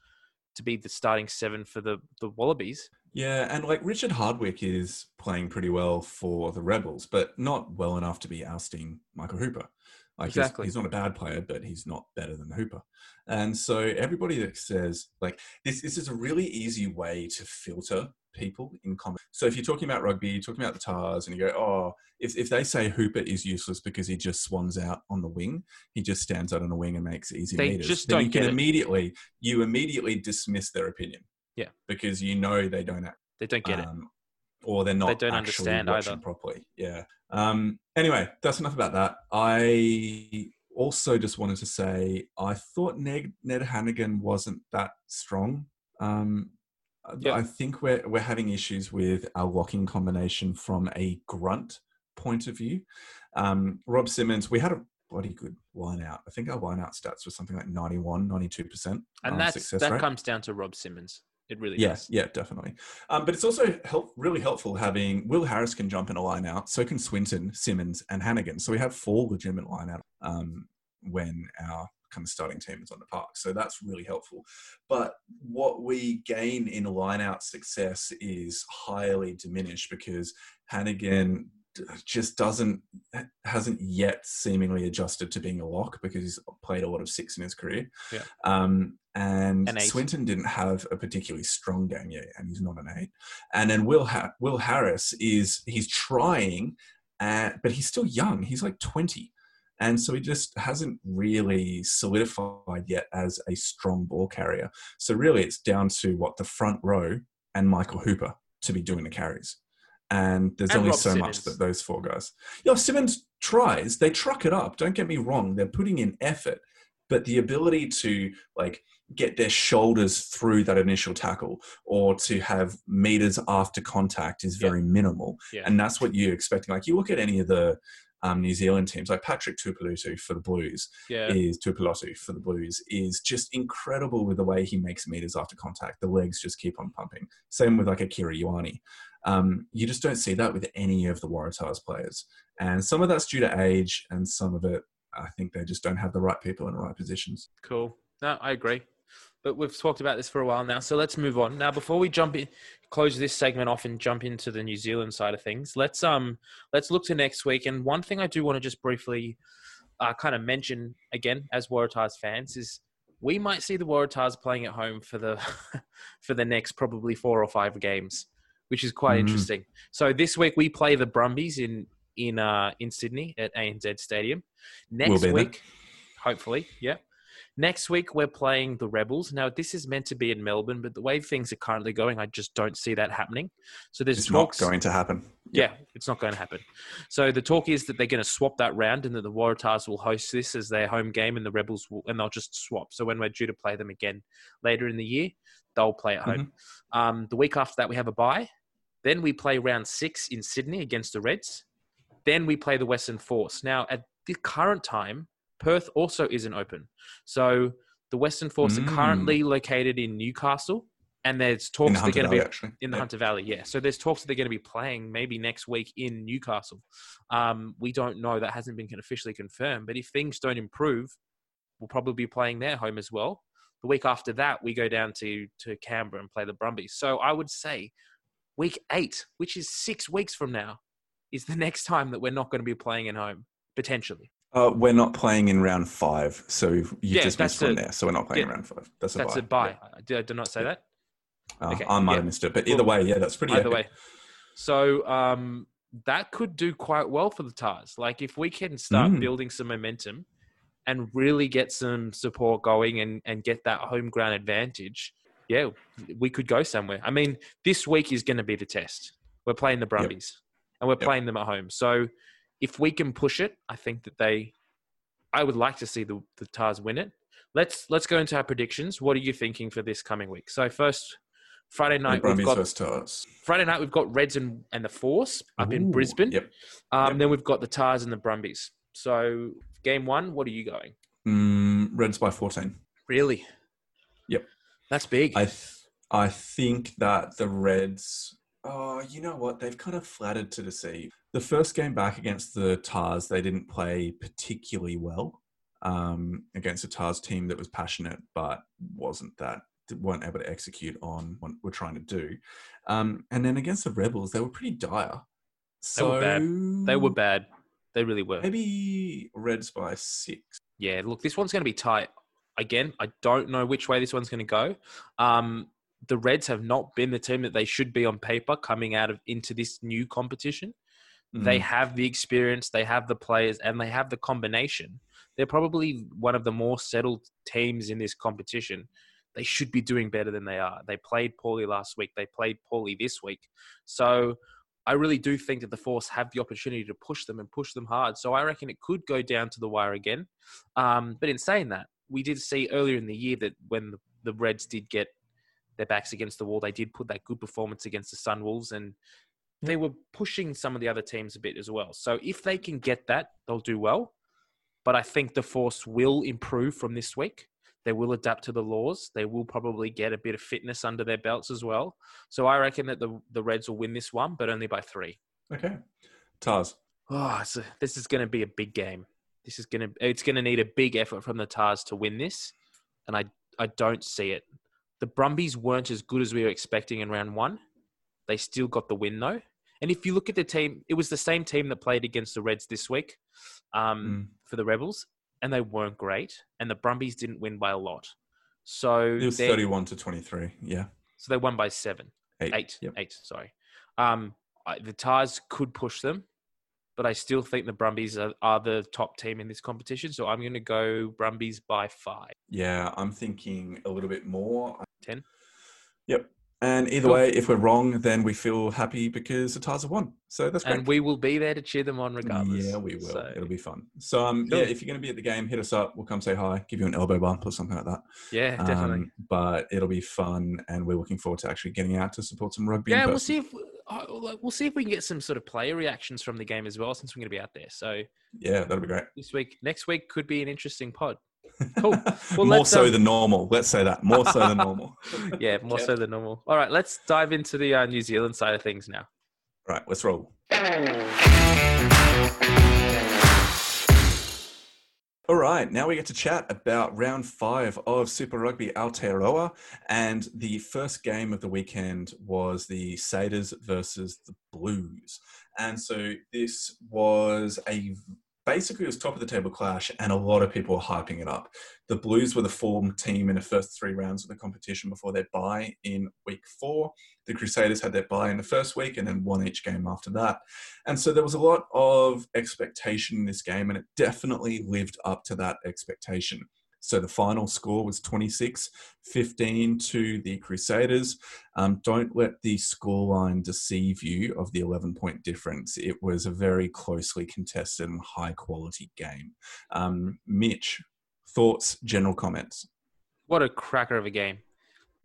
to be the starting seven for the the Wallabies. Yeah, and like Richard Hardwick is playing pretty well for the Rebels, but not well enough to be ousting Michael Hooper. Like exactly. he's, he's, not a bad player, but he's not better than Hooper. And so everybody that says like this, this is a really easy way to filter people in common. So if you're talking about rugby, you're talking about the Tars, and you go, oh, if, if they say Hooper is useless because he just swans out on the wing, he just stands out on the wing and makes easy meters. they meters, just then you can immediately you immediately dismiss their opinion. Yeah, because you know they don't act, they don't get um, it, or they're not. They don't understand either properly. Yeah. Um, anyway, that's enough about that. I also just wanted to say I thought Ned, Ned Hanigan wasn't that strong. Um, Yep. I think we're we're having issues with our locking combination from a grunt point of view. Um, Rob Simmons, we had a bloody good line out. I think our line out stats were something like 91, 92%. And um, that's, that rate. comes down to Rob Simmons. It really yeah, does. Yeah, definitely. Um, but it's also help, really helpful having Will Harris can jump in a line out, so can Swinton, Simmons, and Hanigan. So we have four legitimate line out um, when our kind of starting team is on the park. So that's really helpful. But what we gain in line out success is highly diminished because Hanigan just doesn't hasn't yet seemingly adjusted to being a lock because he's played a lot of six in his career. Yeah. Um, and, An. Swinton didn't have a particularly strong game yet, and he's not an eight. And then Will ha- Will Harris is he's trying, uh, but he's still young. He's like twenty. And so he just hasn't really solidified yet as a strong ball carrier. So really, it's down to what the front row and Michael Hooper to be doing the carries. And there's And only Rob so much that those four guys. Yeah, Simmons tries. They truck it up. Don't get me wrong. They're putting in effort, but the ability to like get their shoulders through that initial tackle or to have meters after contact is Yeah. very minimal. Yeah. And that's what you're expecting. Like you look at any of the um, New Zealand teams, like Patrick Tuipulotu for the Blues, Yeah. is Tuipulotu for the Blues is just incredible with the way he makes meters after contact. The legs just keep on pumping. Same with like Akira Ioane. Um, you just don't see that with any of the Waratahs players. And some of that's due to age, and some of it, I think they just don't have the right people in the right positions. Cool. No, I agree. But we've talked about this for a while now, so let's move on. Now, before we jump in, close this segment off and jump into the New Zealand side of things, let's um let's look to next week. And one thing I do want to just briefly uh, kind of mention again as Waratahs fans is we might see the Waratahs playing at home for the for the next probably four or five games, which is quite Mm. interesting. So this week we play the Brumbies in in uh, in Sydney at ANZ Stadium. Next there. week, hopefully, yeah. Next week we're playing the Rebels. Now this is meant to be in Melbourne, but the way things are currently going, I just don't see that happening. So there's It's not going to happen. Yeah, it's not going to happen. So the talk is that they're going to swap that round, and that the Waratahs will host this as their home game, and the Rebels will, and they'll just swap. So when we're due to play them again later in the year, they'll play at home. Um, the week after that, we have a bye. Then we play round six in Sydney against the Reds. Then we play the Western Force. Now, at the current time, Perth also isn't open. So the Western Force Mm. are currently located in Newcastle, and there's talks the they're going to be actually. in the Yeah. Hunter Valley, yeah. So there's talks that they're going to be playing maybe next week in Newcastle. Um, we don't know; that hasn't been officially confirmed. But if things don't improve, we'll probably be playing their home as well. The week after that, we go down to to Canberra and play the Brumbies. So I would say week eight, which is six weeks from now, is the next time that we're not going to be playing at home potentially. Uh, we're not playing in round five, so you Yeah, just missed one there. So we're not playing in yeah, round five. That's a That's bye. a bye. Did I did not say that? Uh, Okay, I might yeah. have missed it, but either way, yeah, that's pretty. Either epic. way. So um, that could do quite well for the Tars. Like if we can start Mm. building some momentum and really get some support going and, and get that home ground advantage, yeah, we could go somewhere. I mean, this week is going to be the test. We're playing the Brumbies and we're Yep. playing them at home. So if we can push it, I think that they, I would like to see the, the Tars win it. Let's let's go into our predictions. What are you thinking for this coming week? So first, Friday night we've got. Friday night we've got Reds and, and the Force up in Brisbane. Yep. Um, yep. Then we've got the Tars and the Brumbies. So game one, what are you going? Mm, Reds by 14. Really? Yep. That's big. I th- I think that the Reds. Oh, you know what? They've kind of flattered to deceive. The first game back against the Tars, they didn't play particularly well um, against a Tars team that was passionate, but wasn't that weren't able to execute on what we're trying to do. Um, and then against the Rebels, they were pretty dire. They were So bad. they were bad. They really were. maybe Reds by six. Yeah, look, this one's going to be tight. Again, I don't know which way this one's going to go. Um, the Reds have not been the team that they should be on paper coming out of into this new competition. They Mm. have the experience, they have the players, and they have the combination. They're probably one of the more settled teams in this competition. They should be doing better than they are. They played poorly last week. They played poorly this week. So I really do think that the Force have the opportunity to push them and push them hard. So I reckon it could go down to the wire again. Um, but in saying that, we did see earlier in the year that when the, the Reds did get their backs against the wall, they did put that good performance against the Sunwolves and they were pushing some of the other teams a bit as well. So if they can get that, they'll do well. But I think the Force will improve from this week. They will adapt to the laws. They will probably get a bit of fitness under their belts as well. So I reckon that the, the Reds will win this one, but only by three. Okay. Tars. Oh, a, this is going to be a big game. This is gonna it's gonna need a big effort from the Tars to win this, and I I don't see it. The Brumbies weren't as good as we were expecting in round one. They still got the win though. And if you look at the team, it was the same team that played against the Reds this week um, Mm. for the Rebels, and they weren't great. And the Brumbies didn't win by a lot. So It was 31 to 23. Yeah. so they won by seven, Eight. eight, Yep. eight. Sorry. Um, I, the Tars could push them, but I still think the Brumbies are, are the top team in this competition. So I'm going to go Brumbies by five. Yeah, I'm thinking a little bit more. 10? Yep. And either Cool. way, if we're wrong, then we feel happy because the Tars have won. So that's great. And we will be there to cheer them on regardless. Yeah, we will. So, It'll be fun. So, um, Cool. yeah, if you're going to be at the game, hit us up. We'll come say hi, give you an elbow bump or something like that. yeah, definitely. Um, but it'll be fun, and we're looking forward to actually getting out to support some rugby. yeah, we'll see if uh, we'll see if we can get some sort of player reactions from the game as well, since we're going to be out there. So Yeah, that'll be great. this week, next week could be an interesting pod. Cool. Well, More so um, than normal. Let's say that. More so than normal. Yeah, more Kev. so than normal. All right, let's dive into the uh, New Zealand side of things now. Right, let's roll. All right, now we get to chat about round five of Super Rugby Aotearoa. And the first game of the weekend was the Saders versus the Blues. And so this was a basically it was top of the table clash, and a lot of people were hyping it up. The Blues were the form team in the first three rounds of the competition before their bye in week four. The Crusaders had their bye in the first week and then won each game after that. And so there was a lot of expectation in this game, and it definitely lived up to that expectation. So the final score was 26 15 to the Crusaders. Um, don't let the scoreline deceive you of the 11 point difference. It was a very closely contested and high quality game. Um, Mitch, thoughts, general comments? What a cracker of a game!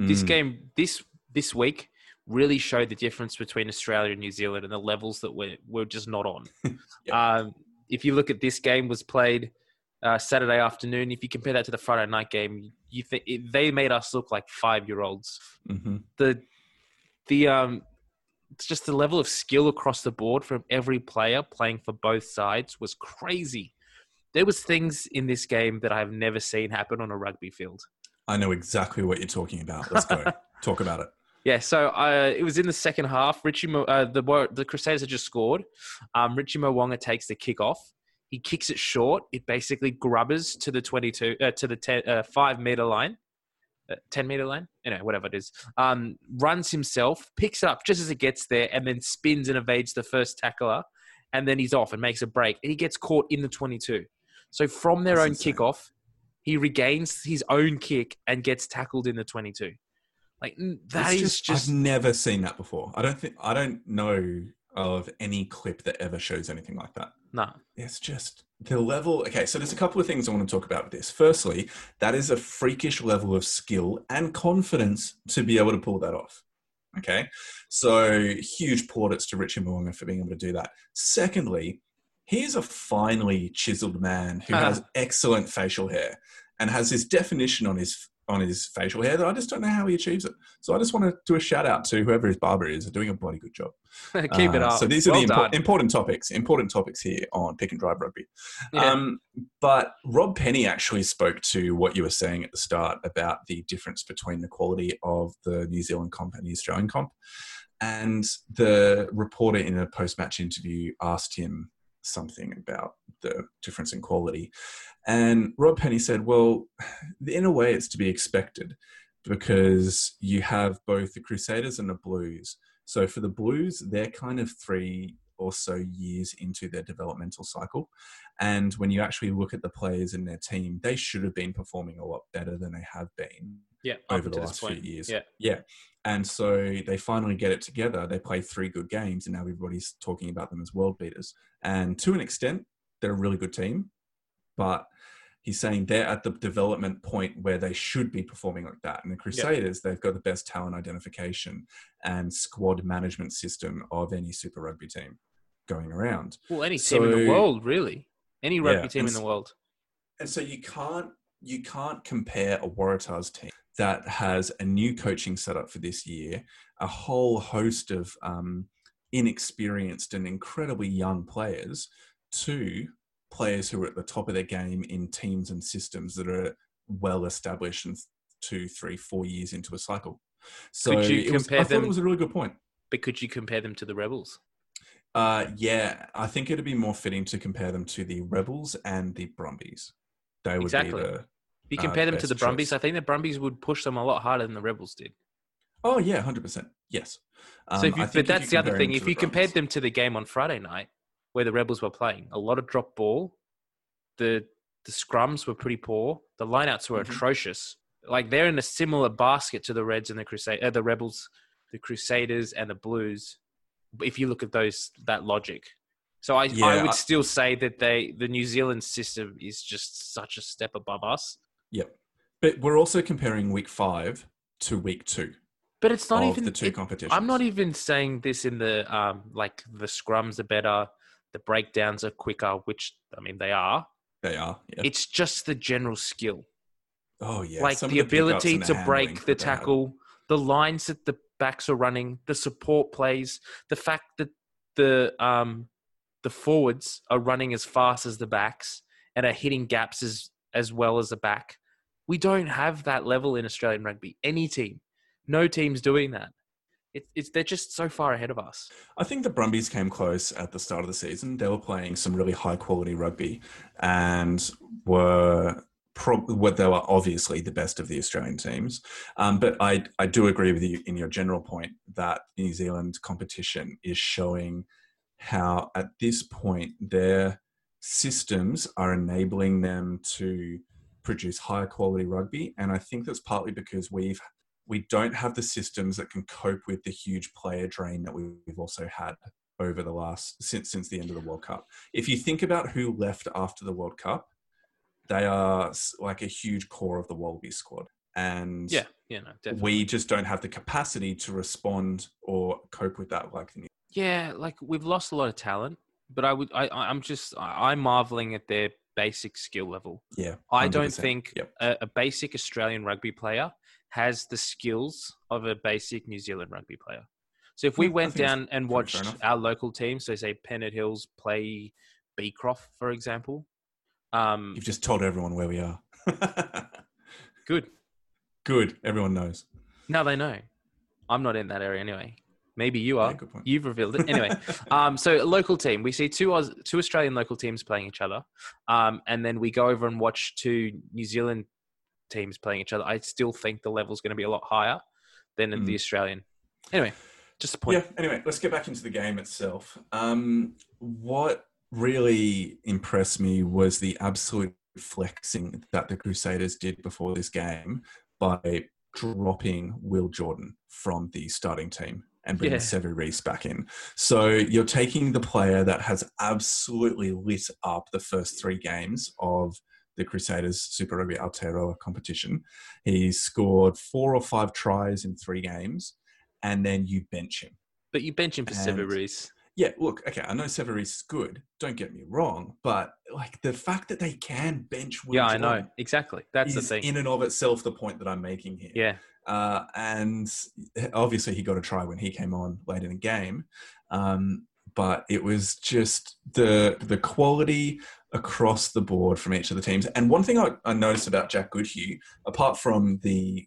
This Mm, game, this this week, really showed the difference between Australia and New Zealand and the levels that we're we're just not on. Yep. um, if you look at this game, was played uh, Saturday afternoon. If you compare that to the Friday night game, you think it, they made us look like five year olds. mhm. the the um it's just the level of skill across the board from every player playing for both sides was crazy. There was things in this game that I've never seen happen on a rugby field. I know exactly what you're talking about. Let's go. Talk about it. Yeah, so uh, it was in the second half. Richie, Mo- uh, the the Crusaders had just scored. Um, Richie Mo'unga takes the kick off. He kicks it short. It basically grubbers to the twenty-two uh, to the 10, uh, five meter line, uh, ten meter line. you Anyway, whatever it is. Um, runs himself, picks it up just as it gets there, and then spins and evades the first tackler, and then he's off and makes a break. And he gets caught in the twenty-two. So from their That's own insane. kickoff, he regains his own kick and gets tackled in the twenty-two. Like n- that It's is just I've never seen that before. I don't think I don't know of any clip that ever shows anything like that. no. It's just the level. Okay, so there's a couple of things I want to talk about with this. Firstly, that is a freakish level of skill and confidence to be able to pull that off. Okay, so huge plaudits to Richard Mo'unga for being able to do that. Secondly, he is a finely chiseled man who has excellent facial hair and has this definition on his on his facial hair that I just don't know how he achieves it. So I just want to do a shout out to whoever his barber is, are doing a bloody good job. Keep it Uh, up. So these are Well the impo- important topics, important topics here on Pick and Drive Rugby. Yeah. Um, but Rob Penney actually spoke to what you were saying at the start about the difference between the quality of the New Zealand comp and the Australian comp. And the reporter in a post match interview asked him something about the difference in quality. And Rob Penney said, well, in a way, it's to be expected because you have both the Crusaders and the Blues. So for the Blues, they're kind of three or so years into their developmental cycle. And when you actually look at the players in their team, they should have been performing a lot better than they have been yeah, over the last few years. Yeah. Yeah. And so they finally get it together. They play three good games, and now everybody's talking about them as world beaters. And to an extent, they're a really good team. But he's saying they're at the development point where they should be performing like that. And the Crusaders, they've got the best talent identification and squad management system of any Super Rugby team going around. Well, any team in the world, really. Any rugby Yeah, team in the world. And so you can't you can't compare a Waratahs team that has a new coaching setup for this year, a whole host of um, inexperienced and incredibly young players, to players who are at the top of their game in teams and systems that are well established and two, three, four years into a cycle. So Could you it was, compare I thought it was a really good point. But could you compare them to the Rebels? Uh, yeah, I think it'd be more fitting to compare them to the Rebels and the Brumbies. They would Exactly. be the. If you Uh, compare them to the Brumbies, choice. I think the Brumbies would push them a lot harder than the Rebels did. Oh yeah, hundred percent. Yes. so Um, if you, but if that's the other thing. If you the compared them to the game on Friday night, where the Rebels were playing, a lot of drop ball, the the scrums were pretty poor. The lineouts were Mhm. atrocious. Like they're in a similar basket to the Reds and the Crusade, uh, the Rebels, the Crusaders and the Blues. If you look at those that logic, so I, I would I- still say that they the New Zealand system is just such a step above us. Yep. But we're also comparing week five to week two But it's not even the two it- competitions. I'm not even saying this in the um like the scrums are better, the breakdowns are quicker, which I mean they are. They are. Yeah. It's just the general skill, oh yeah. like of the, ability to break the tackle, the lines that the backs are running, the support plays, the fact that the um the forwards are running as fast as the backs and are hitting gaps as as well as the back. We don't have that level in Australian rugby. Any team, no team's doing that. It, it's they're just so far ahead of us. I think the Brumbies came close at the start of the season. They were playing some really high quality rugby and were prob- what they were obviously the best of the Australian teams. Um, but I I do agree with you in your general point that New Zealand competition is showing how at this point their systems are enabling them to produce higher quality rugby, and I think that's partly because we've we don't have the systems that can cope with the huge player drain that we've also had over the last since since the end of the World Cup. If you think about who left after the World Cup, they are like a huge core of the Wallaby squad, and Yeah, you know, definitely. we just don't have the capacity to respond or cope with that like the Yeah, like we've lost a lot of talent, but I would, I, I'm just, I'm marveling at their basic skill level. yeah. I don't think Yep. a, a basic Australian rugby player has the skills of a basic New Zealand rugby player. So if we went down and watched our local teams, so say Pennant Hills play Beecroft, for example, um, You've just told everyone where we are. good. Good. Everyone knows. Now they know. I'm not in that area anyway. Maybe you are. Yeah. You've revealed it anyway. um, so a local team, we see two Aus- two Australian local teams playing each other, um, and then we go over and watch two New Zealand teams playing each other. I still think the level's going to be a lot higher than in the Australian. Anyway, just a point. Yeah. Anyway, let's get back into the game itself. Um, what really impressed me was the absolute flexing that the Crusaders did before this game by dropping Will Jordan from the starting team and bringing Yeah. Sevu Reece back in. So you're taking the player that has absolutely lit up the first three games of the Crusaders Super Rugby Aotearoa competition. He scored four or five tries in three games, and then you bench him. But you bench him for Sevu Reece. Yeah, look, okay, I know Sevu Reece is good. Don't get me wrong, but like the fact that they can bench Will Yeah, I know. Exactly. That's the thing. in and of itself the point that I'm making here. yeah. Uh, and obviously, he got a try when he came on late in the game. Um, but it was just the the quality across the board from each of the teams. And one thing I, I noticed about Jack Goodhue, apart from the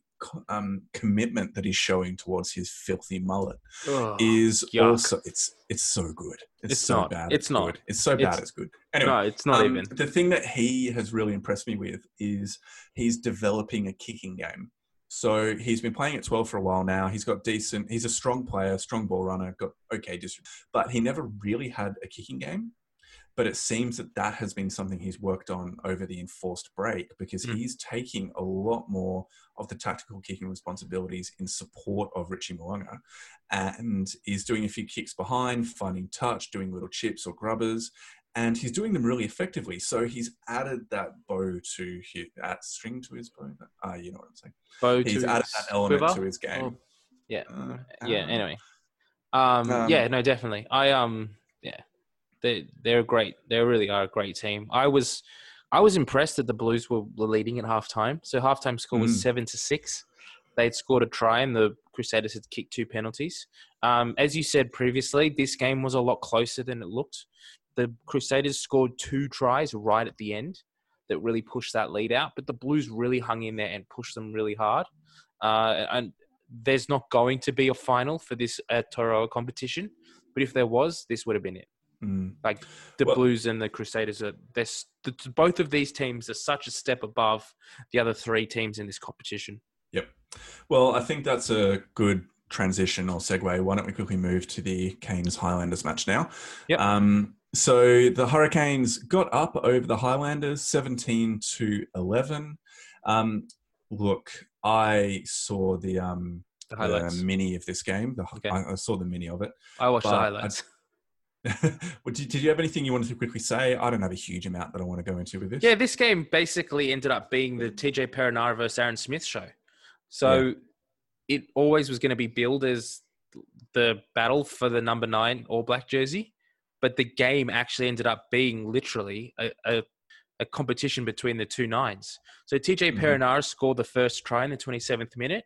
um, commitment that he's showing towards his filthy mullet, Ugh. is yuck. also it's it's so good. It's, It's so not. bad. It's not. good. It's so bad. It's- It's, good. Anyway, no, it's not um, even. The thing that he has really impressed me with is he's developing a kicking game. So he's been playing at 12 for a while now. He's got decent, he's a strong player, strong ball runner, got okay district, but he never really had a kicking game. But it seems that that has been something he's worked on over the enforced break because Mm. he's taking a lot more of the tactical kicking responsibilities in support of Richie Mo'unga and is doing a few kicks behind, finding touch, doing little chips or grubbers, and he's doing them really effectively. So he's added that bow to his that string to his bow. Ah, you know what I'm saying. Bow He's to added that element quiver? to his game. Oh, yeah. Uh, yeah. uh, Anyway. Um, Um, yeah. No. Definitely. I um. Yeah. They they're great. They really are a great team. I was I was impressed that the Blues were, leading at halftime. So halftime score was Mm. seven to six. They'd scored a try, and the Crusaders had kicked two penalties. Um, as you said previously, this game was a lot closer than it looked. the Crusaders scored two tries right at the end that really pushed that lead out, but the Blues really hung in there and pushed them really hard. Uh, and there's not going to be a final for this uh, Toro competition, but if there was, this would have been it. Mm. Like the Well- Blues and the Crusaders are, this both of these teams are such a step above the other three teams in this competition. Yep. Well, I think that's a good transition or segue. Why don't we quickly move to the Canes Highlanders match now? Yep. Um, so the Hurricanes got up over the Highlanders 17 to 11. Um, look, I saw the, um, The the highlights. mini of this game. The, Okay. I, I saw the mini of it. I watched the but I- highlights. well, did, did you have anything you wanted to quickly say? I don't have a huge amount that I want to go into with this. Yeah, this game basically ended up being the TJ Perenara versus Aaron Smith show. So it always was going to be billed as the battle for the number nine All Black jersey, but the game actually ended up being literally a, a, a competition between the two nines. So TJ Mhm. Perenara scored the first try in the 27th minute.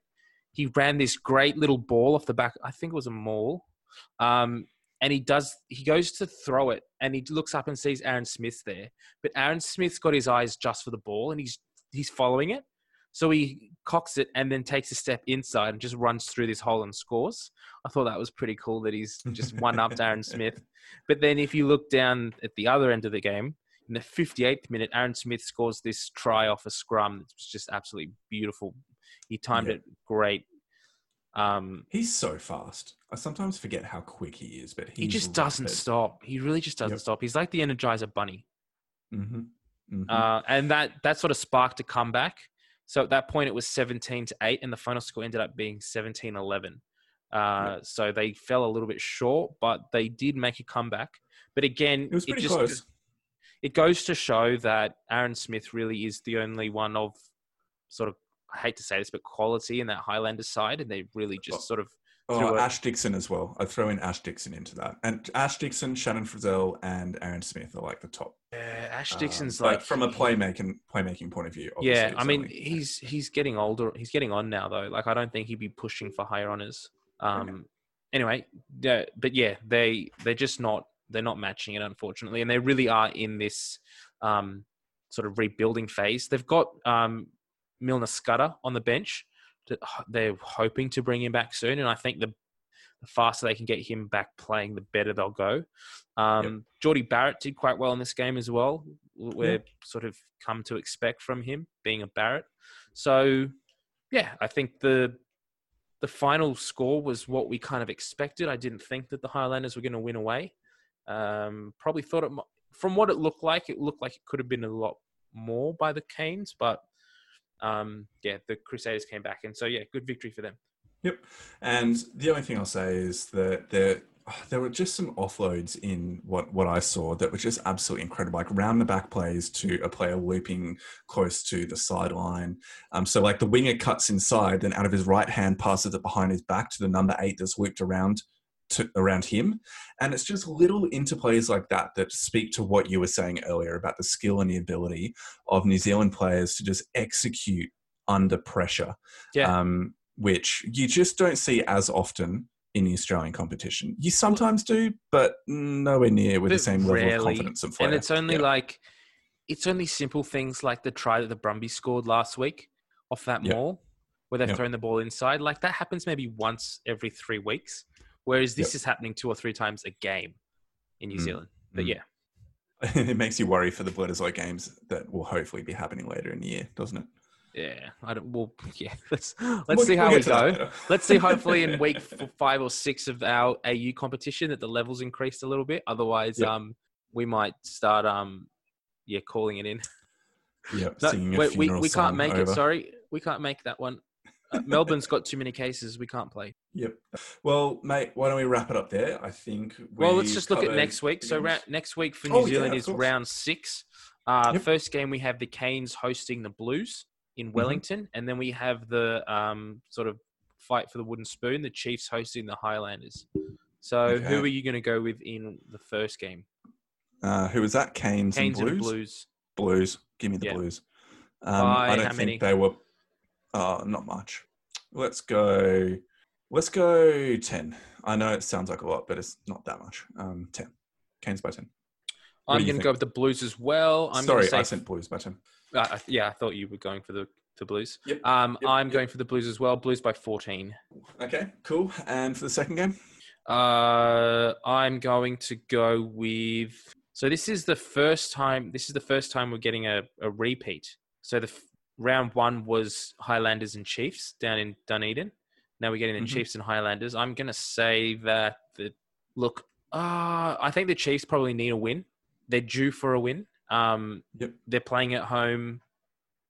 He ran this great little ball off the back. I think it was a maul. Um, and he does he goes to throw it and he looks up and sees Aaron Smith there. But Aaron Smith's got his eyes just for the ball and he's he's following it. So he cocks it and then takes a step inside and just runs through this hole and scores. I thought that was pretty cool that he's just one upped Aaron Smith. But then if you look down at the other end of the game, in the 58th minute, Aaron Smith scores this try off a scrum. It was just absolutely beautiful. He timed Yeah. it great. Um, He's so fast. I sometimes forget how quick he is, but he just doesn't rapid. stop. He really just doesn't Yep. stop. He's like the Energizer Bunny. Mhm. Mhm. Uh, and that that sort of sparked a comeback. So at that point, it was 17 to 8, and the final score ended up being 17 11. Uh, So they fell a little bit short, but they did make a comeback. But again, it was pretty just, close. it goes to show that Aaron Smith really is the only one of sort of, I hate to say this, but quality in that Highlander side. And they really just Oh. sort of, Oh, Ash Dixon as well. I'd throw in Ash Dixon into that. And Ash Dixon, Shannon Frizzell, and Aaron Smith are like the top. Yeah, Ash um, Dixon's like, from a playmaking playmaking point of view. obviously, yeah, I mean, only- he's he's getting older. He's getting on now, though. Like, I don't think he'd be pushing for higher honors. Um, anyway, yeah, but yeah, they they're just not they're not matching it, unfortunately, and they really are in this um, sort of rebuilding phase. They've got um, Milner Skudder on the bench. They're hoping to bring him back soon, and I think the the faster they can get him back playing, the better they'll go. Um, Jordie Barrett did quite well in this game as well. We're sort of come to expect from him being a Barrett. So, yeah, I think the the final score was what we kind of expected. I didn't think that the Highlanders were going to win away. Um, probably thought it, from what it looked like, it looked like it could have been a lot more by the Canes, but um, yeah, the Crusaders came back, and so yeah, good victory for them. Yep. And the only thing I'll say is that there there were just some offloads in what what I saw that were just absolutely incredible, like round the back plays to a player looping close to the sideline. Um, so like the winger cuts inside, then out of his right hand passes it behind his back to the number eight that's looped around to around him. And it's just little interplays like that that speak to what you were saying earlier about the skill and the ability of New Zealand players to just execute under pressure Yeah. um, which you just don't see as often in the Australian competition. You sometimes do, but nowhere near with the But same level of confidence and flair. And it's only Yeah. like it's only simple things like the try that the Brumbies scored last week off that Yeah. maul, where they've thrown the ball inside. Like that happens maybe once every three weeks, whereas this Yep. is happening two or three times a game in New Mm. Zealand. But Mm. yeah, it makes you worry for the Bledisloe games that will hopefully be happening later in the year, doesn't it? yeah, I don't. Well, yeah. Let's let's We'll- see we'll how we go. Let's see. Hopefully, in week five or six of our AU competition, that the levels increased a little bit. Otherwise, Yep. um, we might start um, yeah, calling it in. Yep, No, we, we, we can't make it. Sorry, we can't make that one. Uh, Melbourne's got too many cases. We can't play. Yep. Well, mate, why don't we wrap it up there? I think. Well, let's just look at next week. So ra- next week for New Oh, Zealand of is course. round six. Uh, Yep. First game we have the Canes hosting the Blues Mm-hmm. in Wellington, and then we have the um, sort of fight for the wooden spoon. The Chiefs hosting the Highlanders. So who are you going to go with in the first game? Uh, who was that? Canes, Canes and and Blues. Blues. Blues. Give me the Yeah. Blues. Um, I don't think many? they were. Uh, not much. Let's go. Let's go ten. I know it sounds like a lot, but it's not that much. Um, ten. Canes by ten. What I'm going to go with the Blues as well. I'm Sorry, say, I sent Blues by ten. uh, I- yeah, I thought you were going for the, the Blues. Yep, Um, yep, I'm yep. going for the Blues as well. Blues by 14. Okay, cool. And for the second game, Uh, I'm going to go with. So this is the first time. This is the first time we're getting a, a repeat. So the round one was Highlanders and Chiefs down in Dunedin. Now we're getting the Mhm. Chiefs and Highlanders. I'm going to say that the look. Uh, I think the Chiefs probably need a win. They're due for a win. Um, Yep. They're playing at home.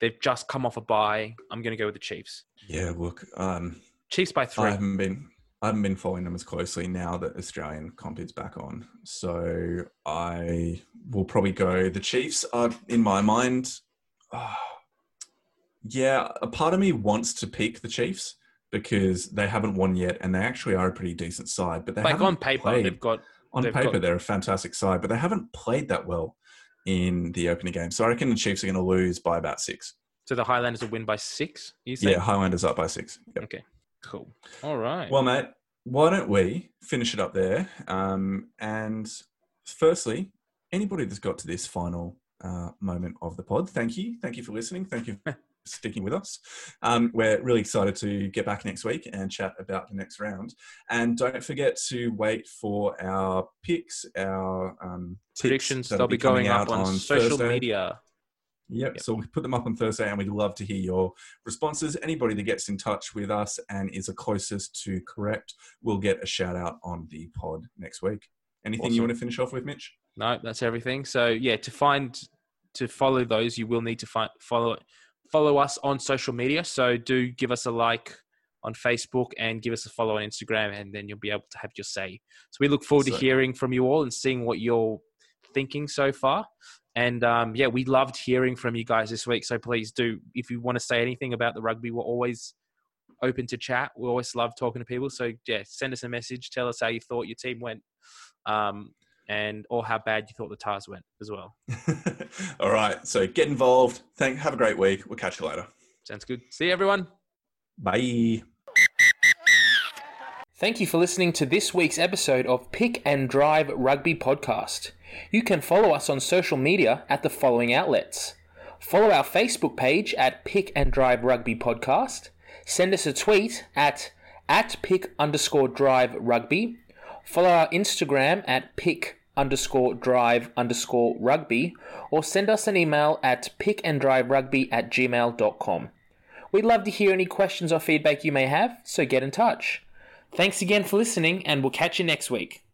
They've just come off a bye. I'm going to go with the Chiefs. yeah. Look, um, Chiefs by three. I haven't been I haven't been following them as closely now that Australian comp is back on. So I will probably go. The Chiefs are in my mind. ah, yeah, a part of me wants to pick the Chiefs because they haven't won yet, and they actually are a pretty decent side. But they like on paper, played- they've got on they've paper got- they're a fantastic side, but they haven't played that well in the opening game. So I reckon the Chiefs are going to lose by about six. so the Highlanders will win by six. You? Yeah, Highlanders up by six. Yep. Okay. Cool. All right. Well, mate, why don't we finish it up there? Um, and firstly, anybody that's got to this final uh, moment of the pod, thank you. Thank you for listening. Thank you sticking with us. Um, we're really excited to get back next week and chat about the next round. And don't forget to wait for our picks, our um, predictions they'll be going up out on, social Thursday. media. Yep. Yep. So we put them up on Thursday, and we'd love to hear your responses. Anybody that gets in touch with us and is the closest to correct will get a shout out on the pod next week. Anything Awesome. you want to finish off with, Mitch? No, that's everything. So yeah, to find to follow those, you will need to find follow follow us on social media. So do give us a like on Facebook and give us a follow on Instagram, and then you'll be able to have your say. So we look forward to hearing from you all and seeing what you're thinking so far. And um, yeah, we loved hearing from you guys this week. So please do, if you want to say anything about the rugby, we're always open to chat. We always love talking to people. So yeah, send us a message. Tell us how you thought your team went, um, and or how bad you thought the Tahs went as well. All right. So get involved. Thank. Have a great week. We'll catch you later. Sounds good. See you, everyone. Bye. Thank you for listening to this week's episode of Pick and Drive Rugby Podcast. You can follow us on social media at the following outlets. Follow our Facebook page at Pick and Drive Rugby Podcast. Send us a tweet at at pick underscore drive rugby. Follow our Instagram at pick underscore drive underscore rugby. Or send us an email at pickanddriverugby at gmail.com. We'd love to hear any questions or feedback you may have, so get in touch. Thanks again for listening, and we'll catch you next week.